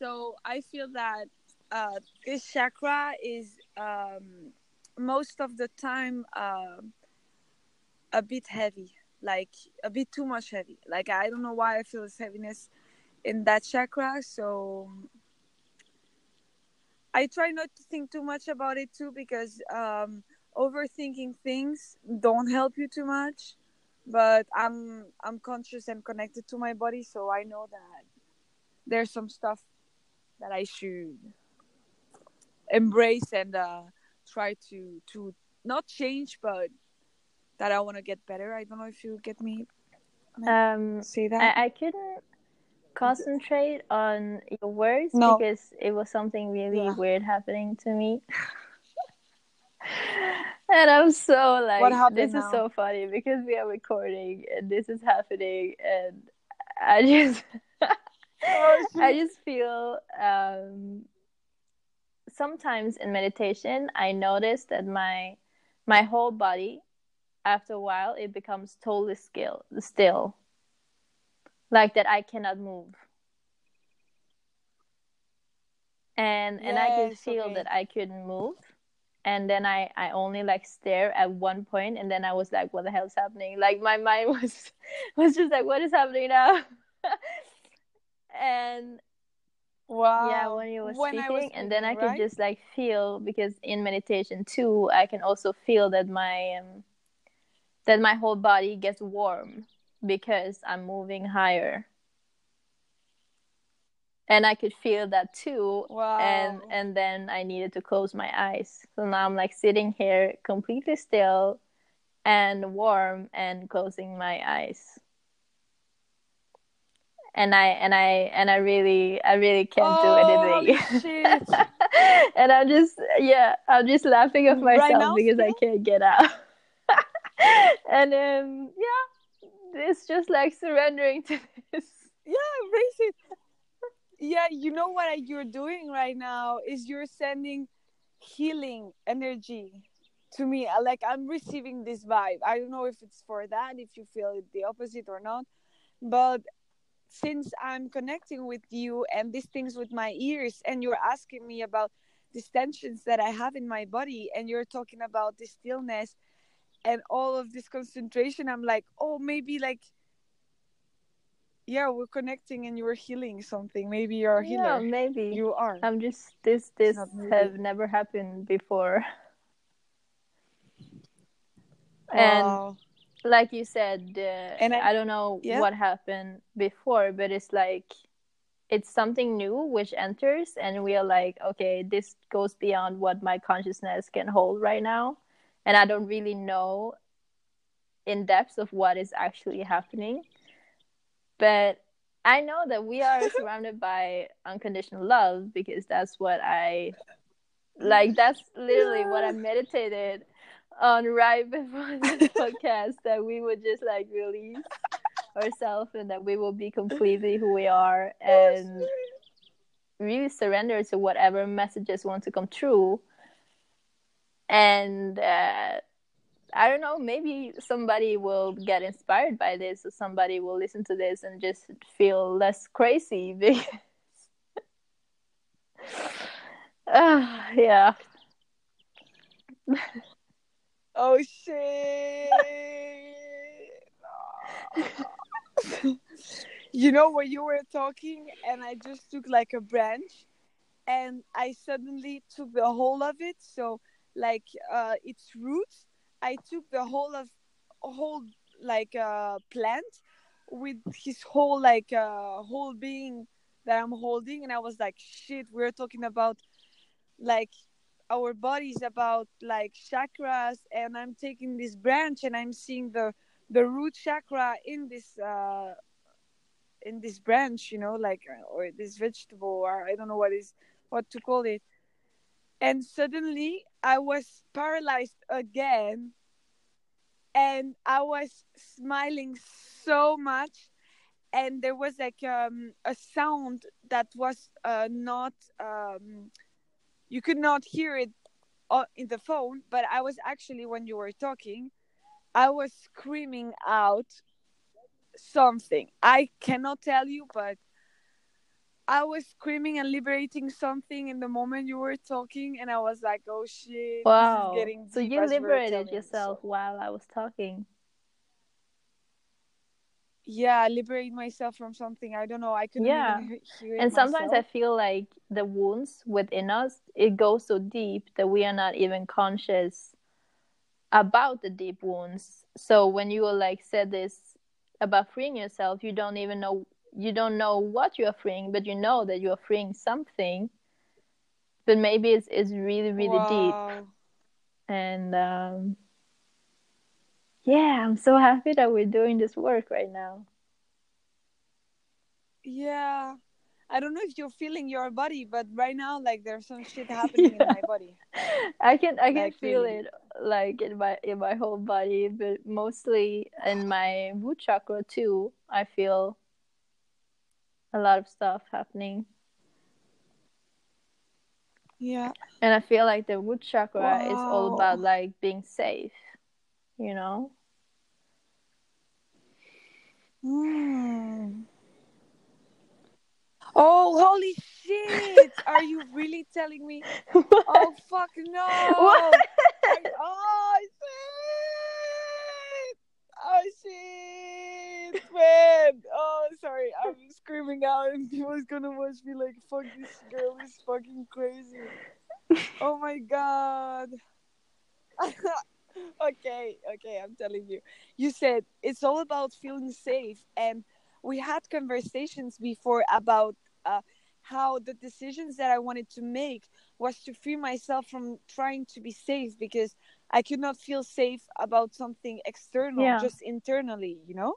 So i feel that uh, this chakra is um, most of the time uh, a bit heavy like a bit too much heavy. Like i don't know why i feel this heaviness in that chakra so i try not to think too much about it too because um, overthinking things don't help you too much but i'm i'm conscious and connected to my body so i know that there's some stuff that i should embrace and uh, try to to not change but that i want to get better i don't know if you get me um say that i, I couldn't concentrate on your words no. because it was something really yeah. weird happening to me (laughs) and I'm so like, this now? is so funny because we are recording and this is happening, and I just, oh, (laughs) I just feel um, sometimes in meditation, I notice that my my whole body, after a while, it becomes totally still, still, like that I cannot move. And yes, and I can feel okay. that I couldn't move and then I I only like stare at one point and then I was like what the hell's happening? Like my mind (laughs) was was just like what is happening now? (laughs) And wow. yeah when you was when speaking, and then I could just like feel because in meditation too I can also feel that my um, that my whole body gets warm because I'm moving higher and I could feel that too. Wow. And and then I needed to close my eyes. So now I'm like sitting here completely still and warm and closing my eyes. And I and I and I really I really can't oh, do anything. (laughs) and I'm just yeah, I'm just laughing at myself right because still? I can't get out. (laughs) and um yeah, it's just like surrendering to (laughs) this. Yeah, embrace it yeah you know what you're doing right now is you're sending healing energy to me. Like i'm receiving this vibe. I don't know if it's for that if you feel it the opposite or not but since i'm connecting with you and these things with my ears and you're asking me about these tensions that i have in my body and you're talking about the stillness and all of this concentration i'm like oh maybe like yeah we're connecting and you're healing something. Maybe you're a healer. yeah, maybe. You are. I'm just this this have never happened before. And like you said uh, and I, I, don't know yeah. what happened before but it's like it's something new which enters and we are like okay this goes beyond what my consciousness can hold right now. And i don't really know in depth of what is actually happening but I know that we are surrounded by unconditional love because that's what I like. That's literally yeah. what I meditated on right (laughs) before this podcast that we would just like release ourselves and that we will be completely who we are (laughs) and really surrender to whatever messages want to come true. And uh, I don't know, maybe somebody will get inspired by this or somebody will listen to this and just feel less crazy (laughs) because uh, (sighs) yeah. oh shit. (laughs) you know when you were talking and I just took like a branch and I suddenly took the whole of it so like uh its roots I took the whole of whole like uh, plant with his whole like uh, whole being that I'm holding, and I was like, shit, we're talking about like our bodies about like chakras, and I'm taking this branch and I'm seeing the the root chakra in this uh in this branch, you know, like or this vegetable, or I don't know what is what to call it and suddenly I was paralyzed again. And I was smiling so much. And there was like um, a sound that was uh, not um, you could not hear it in the phone. But i was actually when you were talking i was screaming out something. I cannot tell you but i was screaming and liberating something in the moment you were talking and i was like oh shit wow. so you liberated yourself so. while i was talking. Yeah liberate myself from something. I don't know. I couldn't yeah. and sometimes myself. i feel like the wounds within us it goes so deep that we are not even conscious about the deep wounds. So when you like said this about freeing yourself you don't even know you don't know what you are freeing but you know that you are freeing something but maybe it's, it's really really wow. deep and um yeah, I'm so happy that we're doing this work right now. Yeah. I don't know if you're feeling your body, but right now, like there's some shit (laughs) happening yeah. in my body. (laughs) I can I can like, feel really. it like in my in my whole body, but mostly in my root chakra too. I feel a lot of stuff happening. Yeah. And I feel like the root chakra wow. is all about like being safe you know? Mm. Oh, holy shit! Are you really telling me? (laughs) What? Oh, fuck no! What? oh, shit! Oh, shit! (laughs) Man! Oh, sorry. I'm screaming out and people's gonna watch me like, fuck, this girl is fucking crazy. Oh my god. (laughs) okay, okay, I'm telling you. You said it's all about feeling safe, and we had conversations before about uh, how the decisions that I wanted to make was to free myself from trying to be safe because I could not feel safe about something external, yeah. just internally, you know?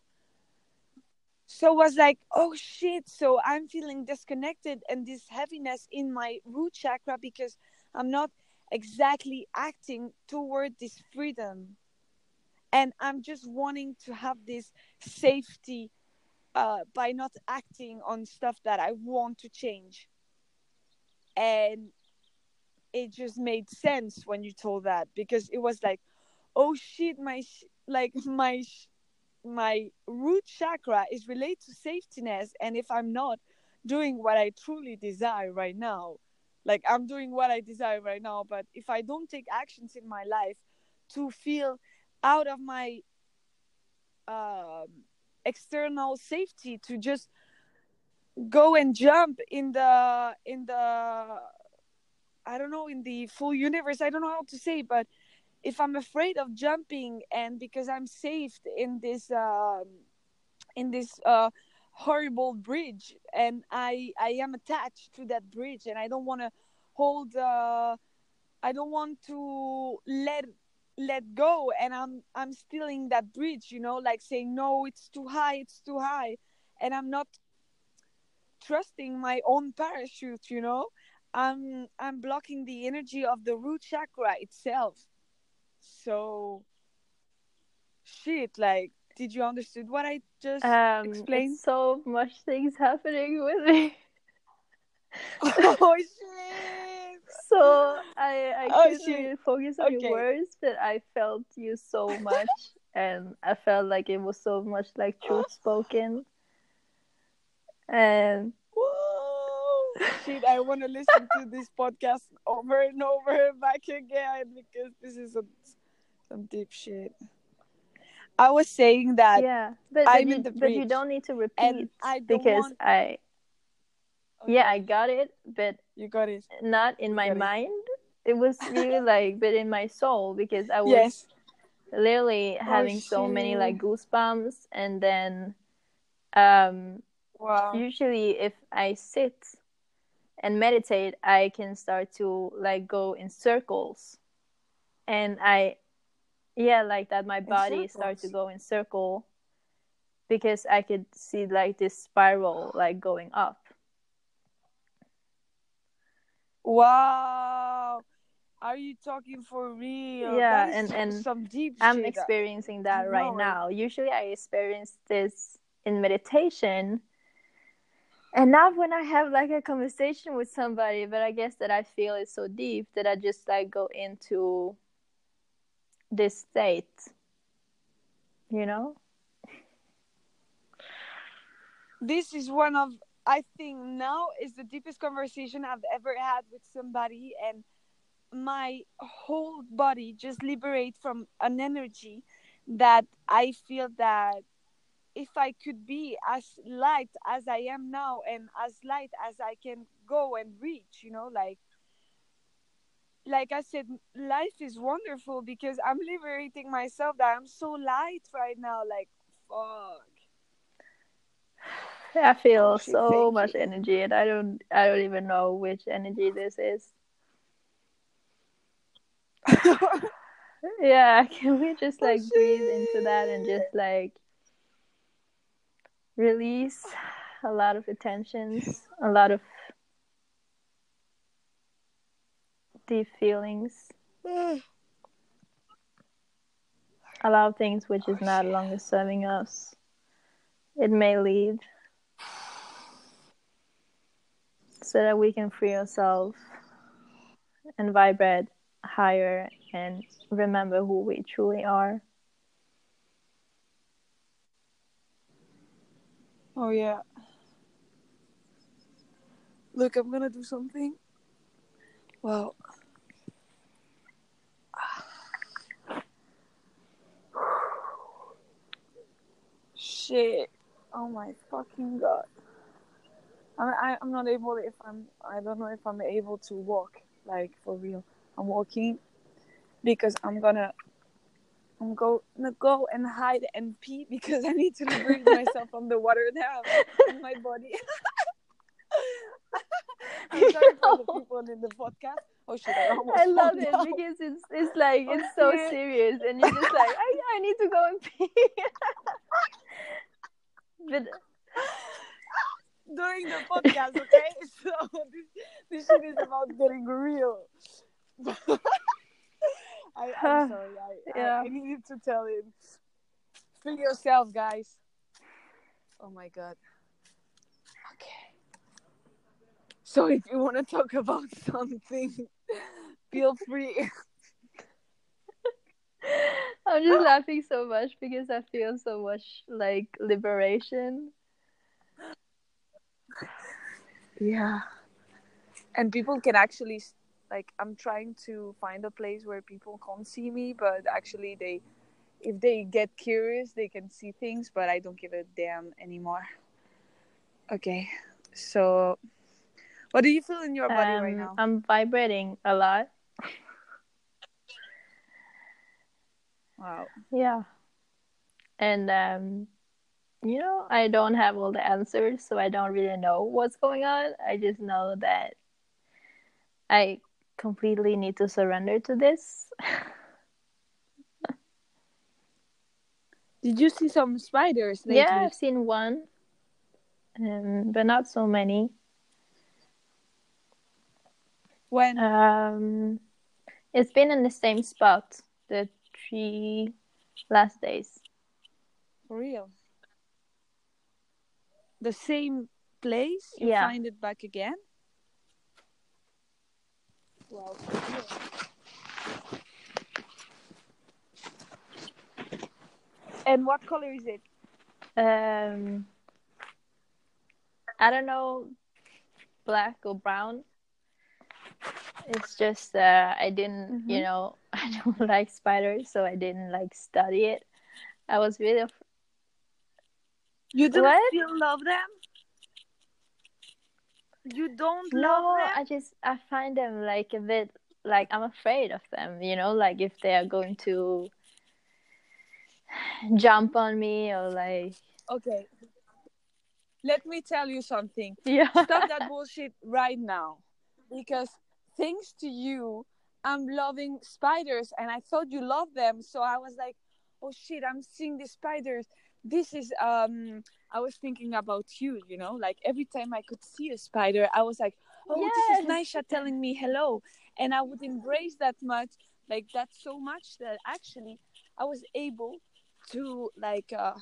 So was like, oh shit, so I'm feeling disconnected and this heaviness in my root chakra because I'm not exactly acting toward this freedom. And i'm just wanting to have this safety uh, by not acting on stuff that i want to change. And it just made sense when you told that because it was like oh shit my sh- like my sh- my root chakra is related to safetyness and if i'm not doing what i truly desire right now like i'm doing what i desire right now but if i don't take actions in my life to feel out of my um, external safety to just go and jump in the in the i don't know in the full universe i don't know how to say but if i'm afraid of jumping and because i'm saved in this um, in this uh, horrible bridge and i i am attached to that bridge and i don't want to hold uh i don't want to let let go and i'm i'm stealing that bridge you know like saying no it's too high it's too high. And i'm not trusting my own parachute you know? I'm i'm blocking the energy of the root chakra itself so shit like did you understood what I just um, explained? So much things happening with me. (laughs) oh (laughs) shit! So I I oh, couldn't really focus on okay. your words, but I felt you so much, and I felt like it was so much like truth spoken. And. Shit, I want to listen to this podcast over and over and back again because this is some some deep shit. I was saying that yeah, but, but, you, but you, don't need to repeat because want... I okay. yeah I got it, but you got it not in my mind. It. it. was really (laughs) like, but in my soul because I was yes. literally oh, having oh, so many like goosebumps, and then um, wow. usually if I sit and meditate, I can start to like go in circles, and I yeah like that my body started to go in circle because i could see like this spiral like going up. Wow. Are you talking for real? Yeah and and (laughs) some deep i'm experiencing that right now. Usually i experience this in meditation and not when i have like a conversation with somebody but i guess that i feel it so deep that i just like go into this state you know? This is one of i think now is the deepest conversation i've ever had with somebody and my whole body just liberate from an energy that i feel that if I could be as light as I am now and as light as I can go and reach, you know, like like I said, life is wonderful because I'm liberating myself that I'm so light right now. Like fuck. I feel oh, so much energy and I don't I don't even know which energy this is. (laughs) yeah, (laughs) can we just oh, like oh, breathe into that and just like release a lot of attentions, a lot of deep feelings, (sighs) a lot of things which is not oh, longer serving us. It may leave (sighs) so that we can free ourselves and vibrate higher and remember who we truly are. Oh yeah. Look, I'm gonna do something. Well. Shit. Oh my fucking god. I, I I'm not able if I'm I don't know if I'm able to walk like for real. I'm walking because I'm gonna I'm go, gonna go and hide and pee because I need to liberate myself from the water that in my body. (laughs) I'm sorry for the (laughs) people in the podcast. Oh shit! I, I love it down. because it's it's like it's so serious, and you're just like, I I need to go and pee. (laughs) but during the podcast, okay? So this this shit is about getting real. I, I'm sorry. I, yeah. I, I needed to tell him. For yourself, guys. Oh my god. Okay. So if you want to talk about (laughs) something, feel free. (laughs) I'm just laughing so much because I feel so much like liberation. Yeah. And people can actually like i'm trying to find a place where people can't see me but actually they if they get curious they can see things but i don't give a damn anymore. Okay so what do you feel in your body um, right now? I'm vibrating a lot. Wow. Yeah. And um you know i don't have all the answers so i don't really know what's going on. I just know that i completely need to surrender to this. (laughs) Did you see some spiders lately? Yeah, I've seen one, um, but not so many. When? Um, it's been in the same spot the three last days. For real? The same place? You yeah. find it back again? Well, And what color is it? Um, I don't know, black or brown. It's just uh, I didn't, mm-hmm. you know, (laughs) I don't like spiders, so I didn't like study it. I was really. Af- you didn't what? still love them? You don't no, I just I find them like a bit like I'm afraid of them, you know, like if they are going to jump on me or like Okay. Let me tell you something. Yeah. Stop that (laughs) bullshit right now. Because thanks to you, I'm loving spiders and I thought you loved them, so I was like, "Oh shit, I'm seeing the spiders." This is um I was thinking about you, you know, like every time I could see a spider, I was like, oh, yes. this is Naisha telling me hello. And I would embrace that much, like that so much that actually I was able to like uh,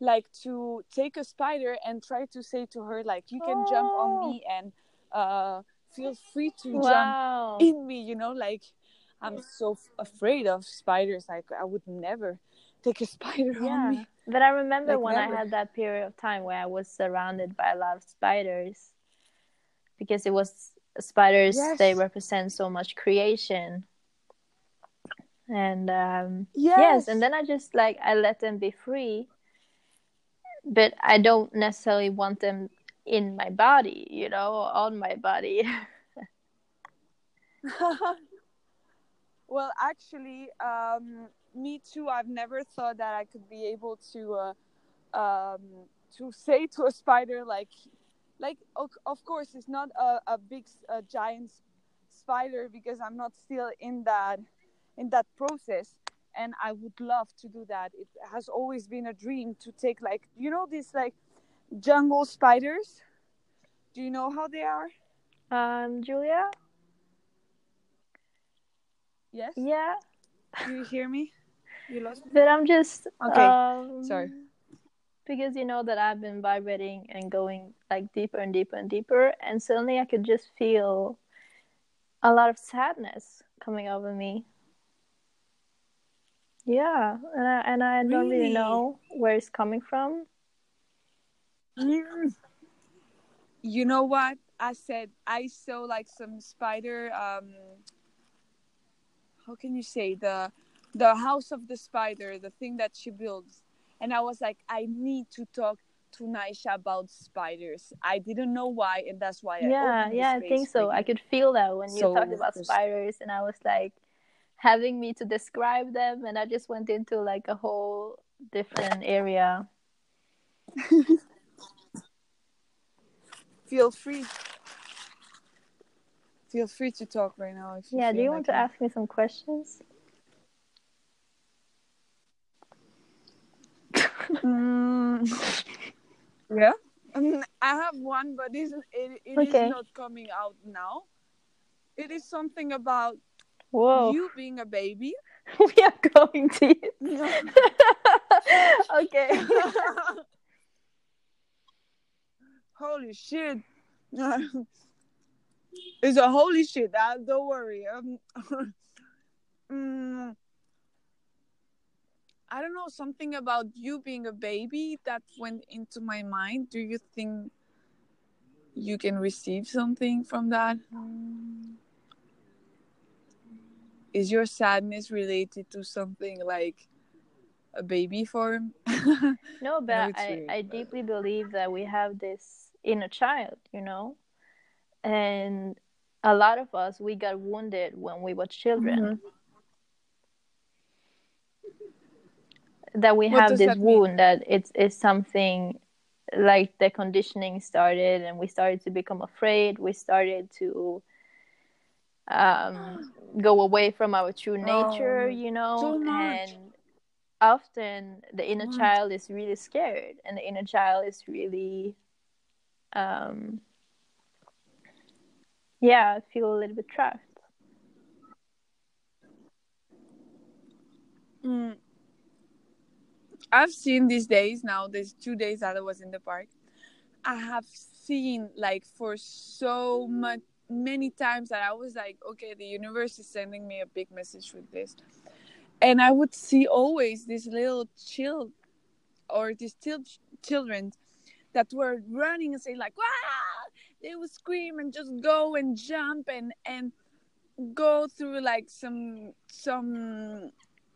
like to take a spider and try to say to her like you can oh. jump on me oh. and uh feel free to wow. jump in me you know like i'm so f- afraid of spiders like i would never take a (laughs) spider yeah. on me but i remember like when never. i had that period of time where i was surrounded by a lot of spiders because it was spiders yes. they represent so much creation and um yes. yes and then i just like i let them be free but I don't necessarily want them in my body, you know, on my body. (laughs) (laughs) well, actually, um, me too. I've never thought that I could be able to uh, um, to say to a spider like, like of course it's not a, a big a giant spider because I'm not still in that in that process and I would love to do that. It has always been a dream to take like you know these like jungle spiders. Do you know how they are? Um, Julia. Yes. Yeah. Do you hear me? You lost me. But I'm just okay. Um, Sorry. Because you know that I've been vibrating and going like deeper and deeper and deeper, and suddenly I could just feel a lot of sadness coming over me yeah, and I, and I don't really? really know where it's coming from. Mm. You know what? I said I saw like some spider. Um, how can you say the the house of the spider, the thing that she builds, and I was like, I need to talk to Naisha about spiders. I didn't know why, and that's why. Yeah, I yeah, I think so. I could feel that when you so, talked about spiders, and I was like, having me to describe them and I just went into like a whole different area. (laughs) Feel free. Feel free to talk right now. If you yeah, do you like want to ask me some questions? Mm, (laughs) yeah. Um, I have one, but it, it, it okay. is not coming out now. It is something about Whoa. You being a baby. (laughs) we are going to. (laughs) okay. holy shit. it's a holy shit. Uh, don't worry. Um, mm, I don't know something about you being a baby that went into my mind. Do you think you can receive something from that? Mm your sadness related to something like a baby form? (laughs) no, but I, weird, I but... deeply believe that we have this inner child, you know? And a lot of us, we got wounded when we were children. Mm-hmm. That we what have this that wound mean? that it's, it's something like the conditioning started and we started to become afraid. We started to um, (gasps) go away from our true nature, oh, you know, and often the inner child is really scared and the inner child is really um yeah i feel a little bit trapped mm. I've seen these days now these two days that i was in the park i have seen like for so much many times that I was like, okay, the universe is sending me a big message with this. And I would see always these little child or these ch- children that were running and saying like, wow, they would scream and just go and jump and, and go through like some, some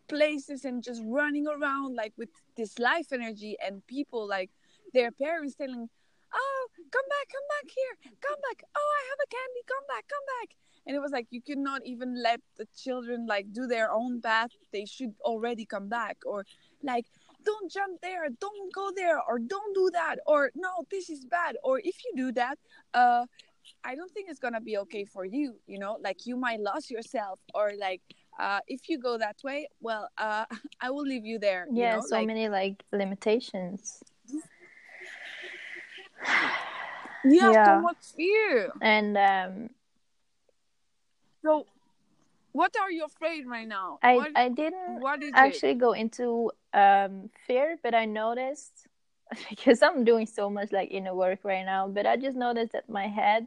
places and just running around like with this life energy and people like their parents telling oh, come back, come back here, come back. Oh, I have a candy, come back, come back. And it was like you could not even let the children like do their own path. They should already come back, or like don't jump there, don't go there, or don't do that, or no, this is bad. Or if you do that, uh, I don't think it's gonna be okay for you. You know, like you might lose yourself, or like uh, if you go that way, well, uh, (laughs) I will leave you there. Yeah, you know? so like, many like limitations (sighs) yeah, yeah. so much fear. And um, so, what are you afraid right now? I what, I didn't actually it? go into um, fear, but I noticed (laughs) because I'm doing so much like inner work right now. But I just noticed that my head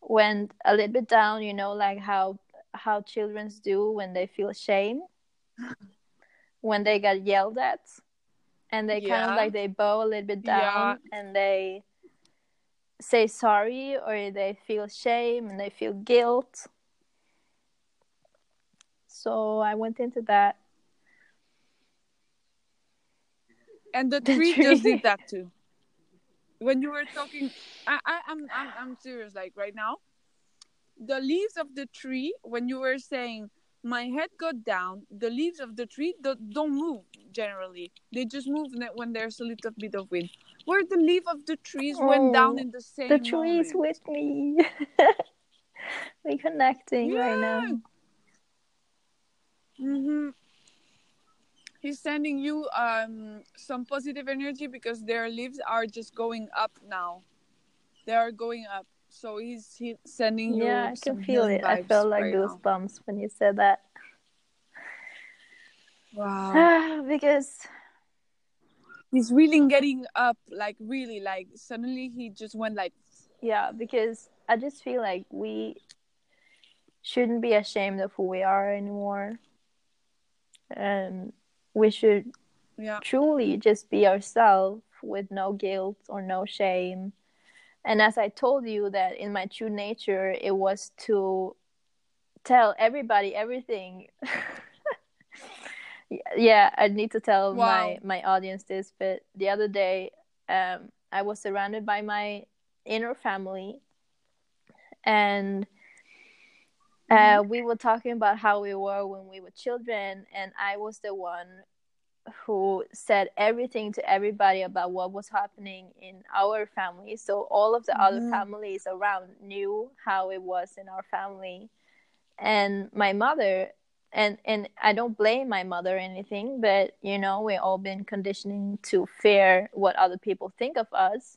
went a little bit down. You know, like how how childrens do when they feel shame, (laughs) when they get yelled at, and they yeah. kind of like they bow a little bit down yeah. and they say sorry or they feel shame and they feel guilt. So I went into that and the, (laughs) the tree, tree, just did that too when you were talking I, I i'm i'm i'm serious like right now the leaves of the tree when you were saying my head got down the leaves of the tree don't, don't move generally they just move when there's a little bit of wind where the leaf of the trees oh, went down in the same the tree is with me (laughs) we're connecting yeah. right now mm-hmm he's sending you um, some positive energy because their leaves are just going up now. They are going up. So he's he sending you. Yeah, I can feel it. I felt like right goosebumps when you said that. Wow. (sighs) because he's really getting up, like really, like suddenly he just went like. Yeah, because I just feel like we shouldn't be ashamed of who we are anymore. And we should yeah. truly just be ourselves with no guilt or no shame. And as I told you that in my true nature, it was to tell everybody everything. (laughs) yeah, I need to tell wow. my my audience this, but the other day, um, I was surrounded by my inner family, and uh, mm-hmm. we were talking about how we were when we were children, and I was the one who said everything to everybody about what was happening in our family. So all of the mm-hmm. other families around knew how it was in our family. And my mother and and I don't blame my mother or anything, but you know, we all been conditioning to fear what other people think of us.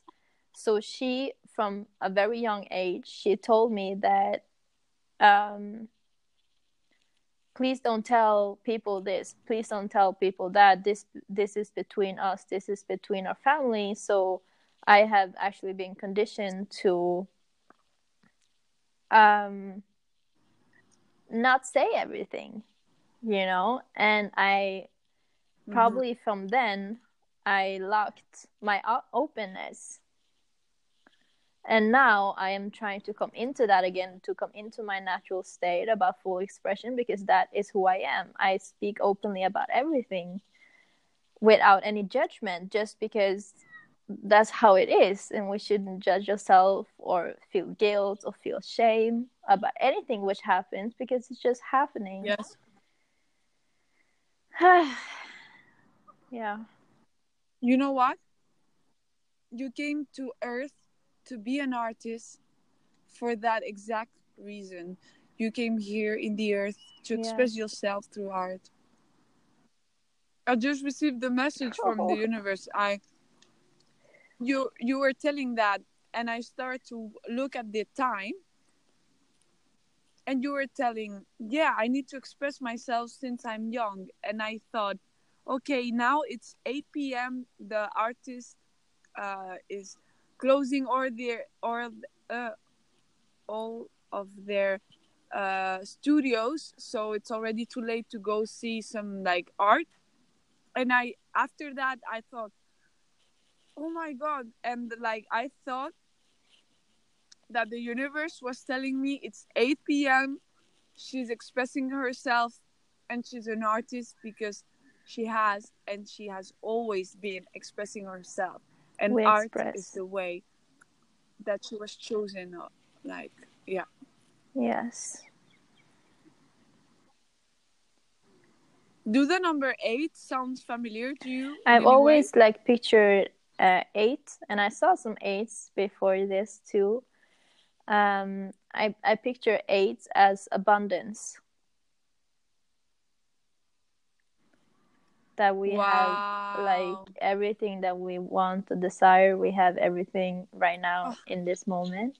So she from a very young age, she told me that um please don't tell people this. Please don't tell people that. This this is between us. This is between our family. So i have actually been conditioned to um not say everything you know? And i mm-hmm. probably from then i locked my openness and now i am trying to come into that again to come into my natural state about full expression because that is who i am. I speak openly about everything without any judgment just because that's how it is. And we shouldn't judge yourself or feel guilt or feel shame about anything which happens because it's just happening. Yes. (sighs) Yeah. You know what? You came to earth to be an artist for that exact reason. You came here in the earth to express yeah. yourself through art. I just received the message from the universe. I you you were telling that and I started to look at the time and you were telling, yeah, I need to express myself since I'm young. And I thought, okay, now it's 8 p.m. The artist uh, is closing all their or uh, all of their uh, studios. So it's already too late to go see some like art. And i after that i thought oh my god. And like i thought that the universe was telling me it's 8 p.m she's expressing herself and she's an artist because she has and she has always been expressing herself and we art express. is the way that she was chosen uh, like yeah yes do the number eight sounds familiar to you i've always way? like pictured uh, eight and i saw some eights before this too um i i picture eight as abundance that we wow. have like everything that we want to desire we have everything right now oh. in this moment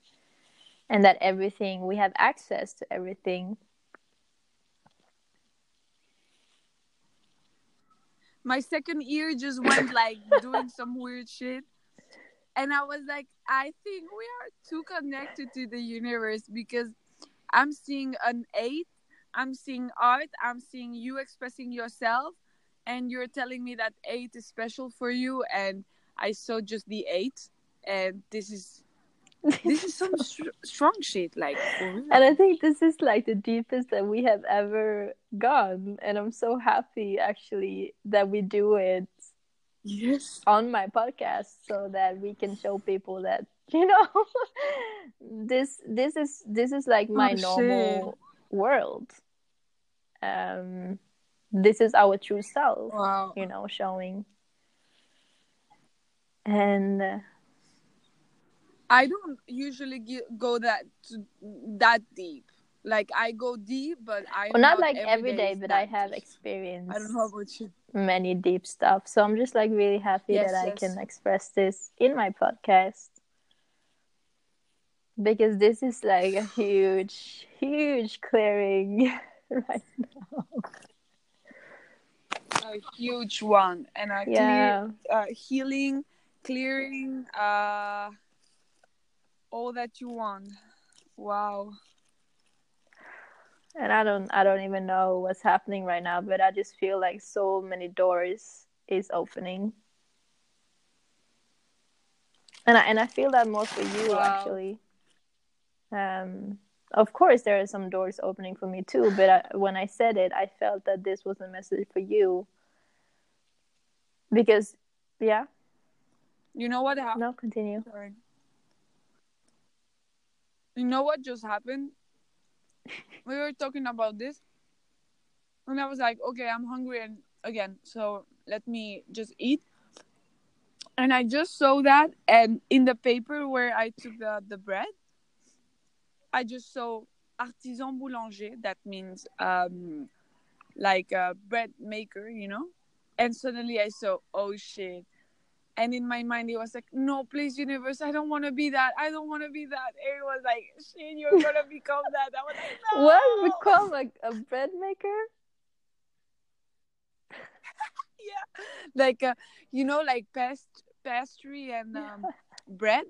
and that everything we have access to everything my second ear just went like (laughs) doing some weird shit. And I was like, I think we are too connected to the universe because I'm seeing an eight, I'm seeing art, I'm seeing you expressing yourself, and you're telling me that eight is special for you, and I saw just the eight, and this is this is some (laughs) strong shit like and i think this is like the deepest that we have ever gone and i'm so happy actually that we do it yes. on my podcast so that we can show people that (laughs) you know this this is this is like my oh, normal world. Um this is our true self wow. you know showing and uh, I don't usually go that that deep. Like I go deep, but I well, not, not like every day, but I have experienced. I don't know about you. Many deep stuff, so I'm just like really happy yes, that yes. I can express this in my podcast because this is like a huge, huge clearing (laughs) right now. A huge one, and a yeah. clear, uh, healing, clearing. Uh, all that you want. Wow. And I don't I don't even know what's happening right now, but I just feel like so many doors is opening. And I and I feel that more for you wow. actually. Um of course there are some doors opening for me too, but I, when I said it, I felt that this was a message for you. Because yeah. You know what happened? No, continue. Sorry. You know what just happened? (laughs) we were talking about this, and I was like, okay, I'm hungry and again, so let me just eat. And I just saw that, and in the paper where I took the, the bread, I just saw artisan boulanger. That means um, like a bread maker, you know. And suddenly I saw, oh shit, and in my mind it was like no please universe i don't want to be that. I don't want to be that. It was like shit you're gonna become that. I was like (laughs) no. What become like a bread maker? (laughs) Yeah. Like uh, you know like past pastry and um, bread?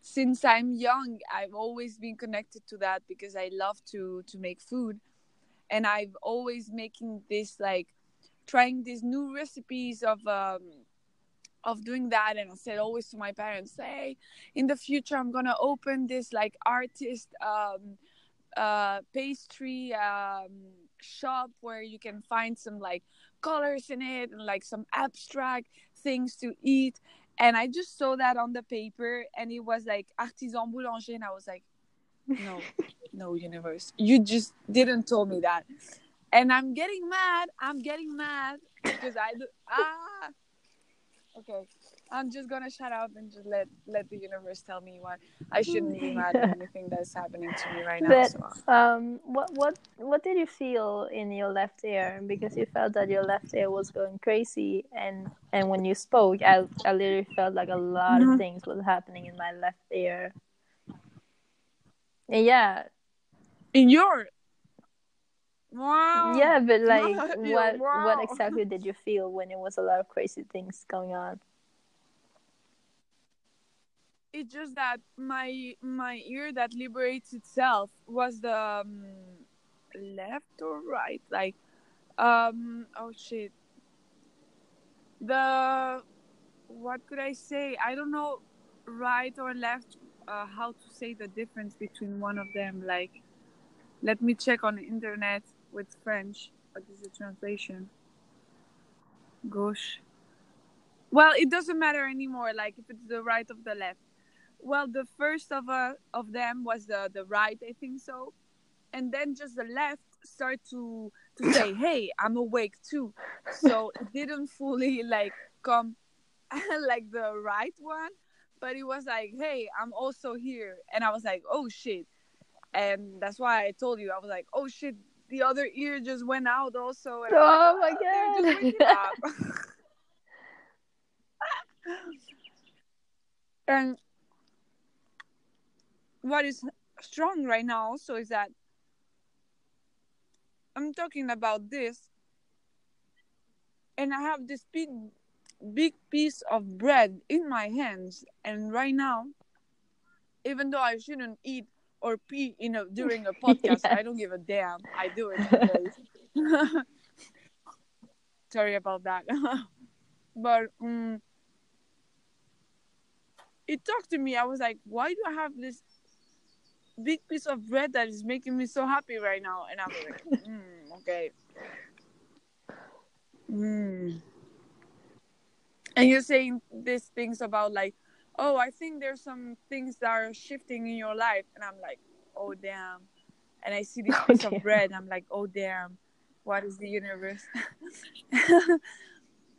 Since i'm young i've always been connected to that because i love to to make food and i've always making this like trying these new recipes of um, of doing that and i said always to my parents hey in the future i'm gonna open this like artist um, uh, pastry um, shop where you can find some like colors in it and like some abstract things to eat. And i just saw that on the paper and it was like artisan boulanger and i was like no no universe you just didn't tell me that and I'm getting mad. I'm getting mad because I do, (laughs) ah. Okay, I'm just gonna shut up and just let let the universe tell me what I shouldn't be mad at (laughs) anything that's happening to me right now. But so. um, what what what did you feel in your left ear? Because you felt that your left ear was going crazy, and and when you spoke, I I literally felt like a lot mm-hmm. of things was happening in my left ear. Yeah, in Europe. Wow. Yeah, but (laughs) like what wow. what exactly did you feel when it was a lot of crazy things going on? It's just that my my ear that liberates itself was the um, left or right, like um oh shit. The what could I say? I don't know right or left uh, how to say the difference between one of them like let me check on the internet with French. What is the translation? Gauche. Well, it doesn't matter anymore. Like if it's the right of the left. Well, the first of uh, of them was the the right, I think so, and then just the left start to to (coughs) say, "Hey, I'm awake too." So it didn't fully like come (laughs) like the right one, but it was like, "Hey, I'm also here," and I was like, "Oh shit." And that's why I told you I was like, "Oh shit, the other ear just went out also. And oh like, my god! (laughs) and what is strong right now also is that I'm talking about this, and I have this big, big piece of bread in my hands, and right now, even though I shouldn't eat or pee in a during a (laughs) podcast, yes. I don't give a damn. I do it. (laughs) Sorry about that, (laughs) but um, it talked to me. I was like, why do I have this big piece of bread that is making me so happy right now? And I'm like, mm, okay. Mm. And you're saying these things about like, oh, I think there's some things that are shifting in your life, and I'm like, oh damn. And I see this (laughs) oh, piece damn. of bread, I'm like, oh damn, what is the universe? (laughs)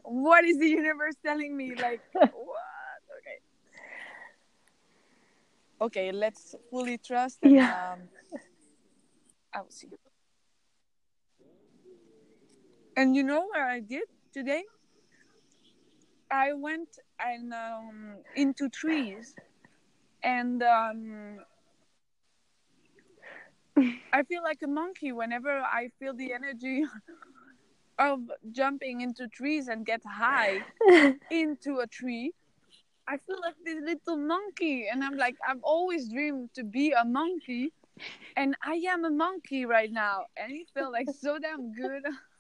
what is the universe telling me? Like, (laughs) what? Okay. Okay, let's fully trust. And, yeah. Um, I'll see. You and you know what I did today? I went and um, into trees, and um, I feel like a monkey whenever I feel the energy (laughs) of jumping into trees and get high (laughs) into a tree. I feel like this little monkey, and I'm like, I've always dreamed to be a monkey, and I am a monkey right now, and it felt like so damn good. (laughs)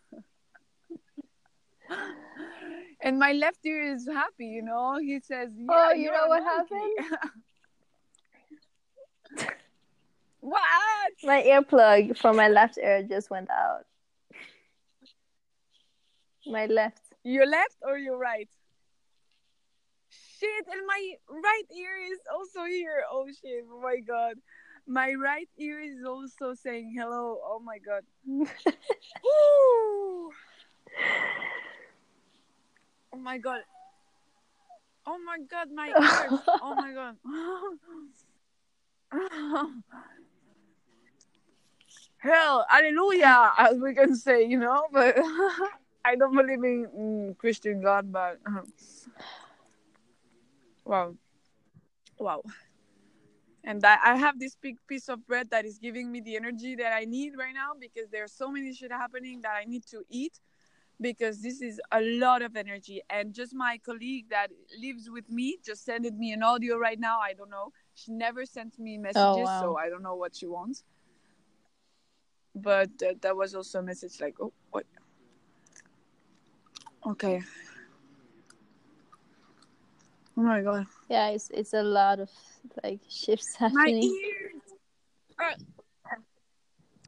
and my left ear is happy, you know. He says, yeah, "Oh, you know what happened." (laughs) what? My earplug from my left ear just went out. My left. Your left or your right? Shit, and my right ear is also here. Oh shit! Oh my god. My right ear is also saying hello. Oh my god. (laughs) Oh my god. Oh my god, my (laughs) ears. oh my god. (laughs) Hell, hallelujah, as we can say, you know, but (laughs) I don't believe in mm, Christian God, but wow. Wow. And I, I have this big piece of bread that is giving me the energy that I need right now because there's so many shit happening that I need to eat because this is a lot of energy. And just my colleague that lives with me just sent me an audio right now. I don't know. She never sent me messages, oh, wow. so I don't know what she wants. But uh, that was also a message like, oh, what? Okay. Oh my god. Yeah, it's it's a lot of like shifts (laughs) happening. My ears.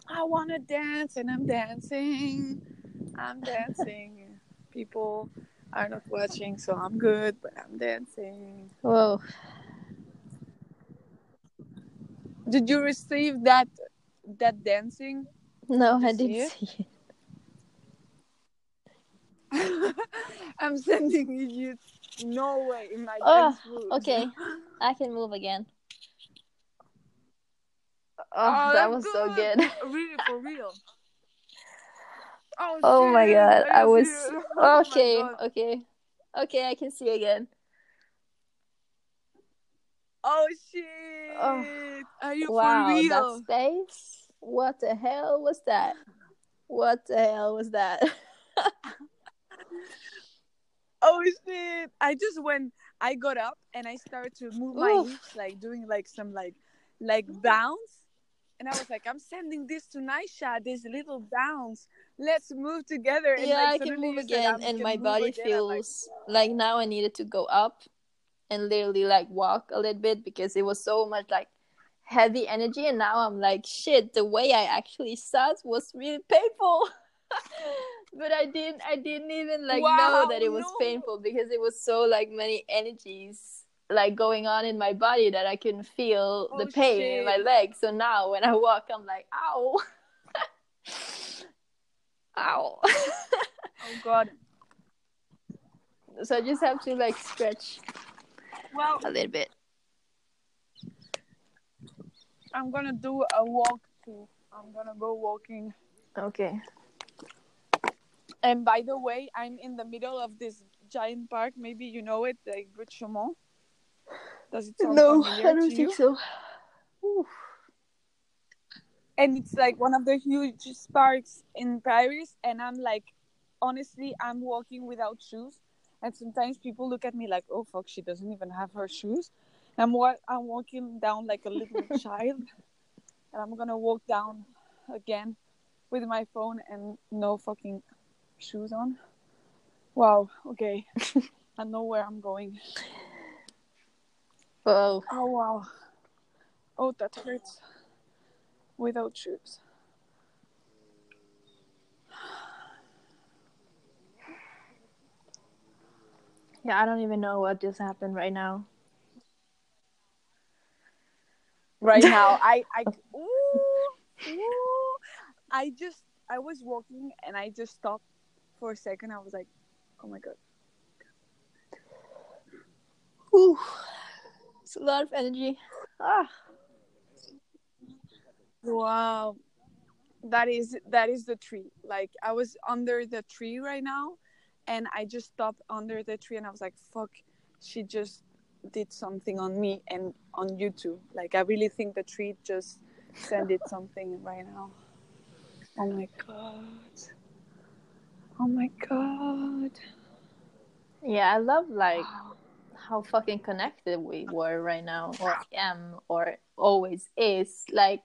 I wanna dance and I'm dancing. I'm dancing. People are not watching, so I'm good, but I'm dancing. Whoa. Did you receive that that dancing? No, I didn't see it. See it? (laughs) I'm sending you no way in my oh, Okay, (laughs) I can move again. Oh, oh that was good. so good. really, for real. (laughs) Oh, oh my god, I, I was (laughs) oh okay, okay, okay. I can see again. Oh, oh shit! Oh, Are you wow, for real? that space. What the hell was that? What the hell was that? (laughs) oh shit! I just went. I got up and I started to move Oof. my hips, like doing like some like like bounce, and I was like, I'm sending this to Naisha, this little bounce let's move together. And, yeah, like, I can move again, ah, and my body again. feels like... like now I needed to go up and literally like walk a little bit because it was so much like heavy energy, and now I'm like, shit, the way I actually sat was really painful. (laughs) but I didn't I didn't even like wow, know that it was no. painful because it was so like many energies like going on in my body that I couldn't feel oh, the pain shit. in my legs. So now when I walk I'm like, ow. (laughs) Ow. oh god. So I just have to like stretch well a little bit. I'm gonna do a walk too. I'm gonna go walking. Okay. And by the way, I'm in the middle of this giant park. Maybe you know it, like Chaumont. Does it sound no, I don't think you? so. Oof and it's like one of the hugest parks in Paris, and I'm like honestly, I'm walking without shoes, and sometimes people look at me like, "Oh fuck, she doesn't even have her shoes." I'm wa- I'm walking down like a little (laughs) child, and I'm gonna walk down again with my phone and no fucking shoes on. Wow. Okay. (laughs) I know where I'm going. Oh. Oh wow. Oh, that hurts. Without shoes. Yeah, I don't even know what just happened right now. Right (laughs) now, I I ooh, ooh, I just I was walking and I just stopped for a second. I was like, oh my god. Ooh, it's a lot of energy. Ah. Wow. That is that is the tree. Like I was under the tree right now and I just stopped under the tree and I was like, fuck, she just did something on me and on you too. Like I really think the tree just sent it something right now. Oh my god. Oh my god. Yeah, I love like wow. How fucking connected we were right now, or am, or always is. Like,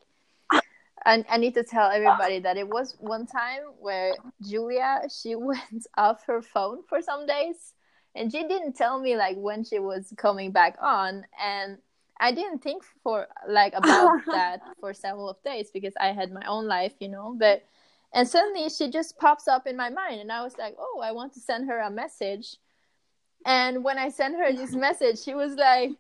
I, I need to tell everybody that it was one time where Julia she (laughs) went off her phone for some days, and she didn't tell me like when she was coming back on, and I didn't think for like about (laughs) that for several of days because I had my own life, you know. But and suddenly she just pops up in my mind, and I was like, oh, I want to send her a message. And when I sent her this (laughs) message, she was like,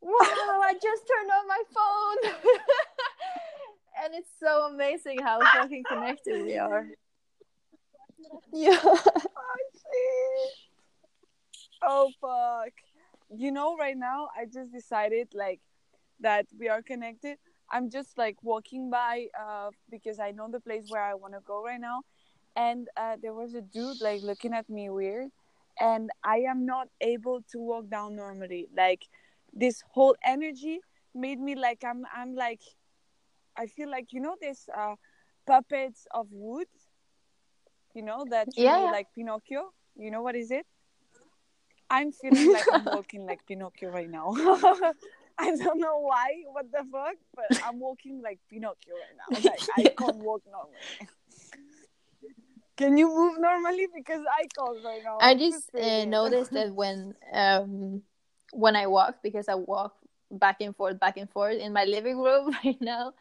wow, I just turned on my phone. (laughs) and it's so amazing how (laughs) fucking connected we are. Yeah. I see. Oh fuck you know right now i just decided like that we are connected i'm just like walking by uh because i know the place where i want to go right now and uh, there was a dude like looking at me weird and i am not able to walk down normally like this whole energy made me like i'm i'm like i feel like you know this uh puppets of wood you know that yeah, yeah. like pinocchio you know what is it I'm feeling like I'm walking like Pinocchio right now. (laughs) I don't know why, what the fuck, but I'm walking like Pinocchio right now. (laughs) Like I can't walk normally. Can you move normally? Because I can't right now. I just uh, noticed that when um when I walk, because I walk back and forth, back and forth in my living room (laughs) right now,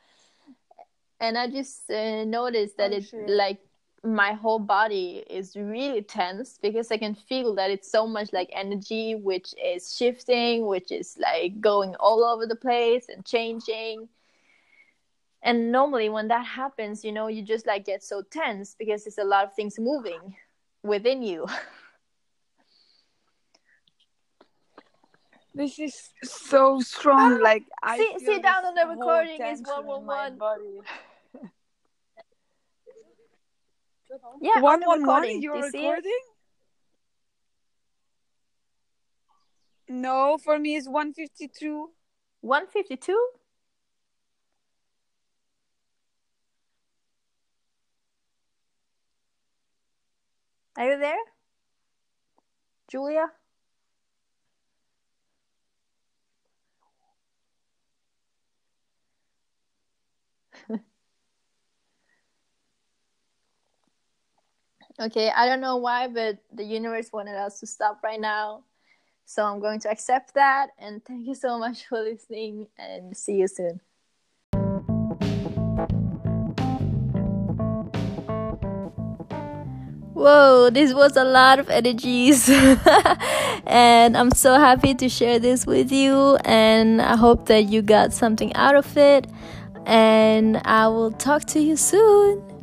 and I just uh, noticed that oh, it's like my whole body is really tense because I can feel that it's so much like energy, which is shifting, which is like going all over the place and changing and normally when that happens you know you just like get so tense because there's a lot of things moving within you. (laughs) This is so strong ah, like i sit, sit down on the recording is 111 (laughs) yeah one on recording. one you're recording? No for me it's 152 152 Are you there, Julia? (laughs) Okay, I don't know why, but the universe wanted us to stop right now. So I'm going to accept that. And thank you so much for listening, and see you soon. Whoa, this was a lot of energies. (laughs) and I'm so happy to share this with you. And I hope that you got something out of it. And I will talk to you soon.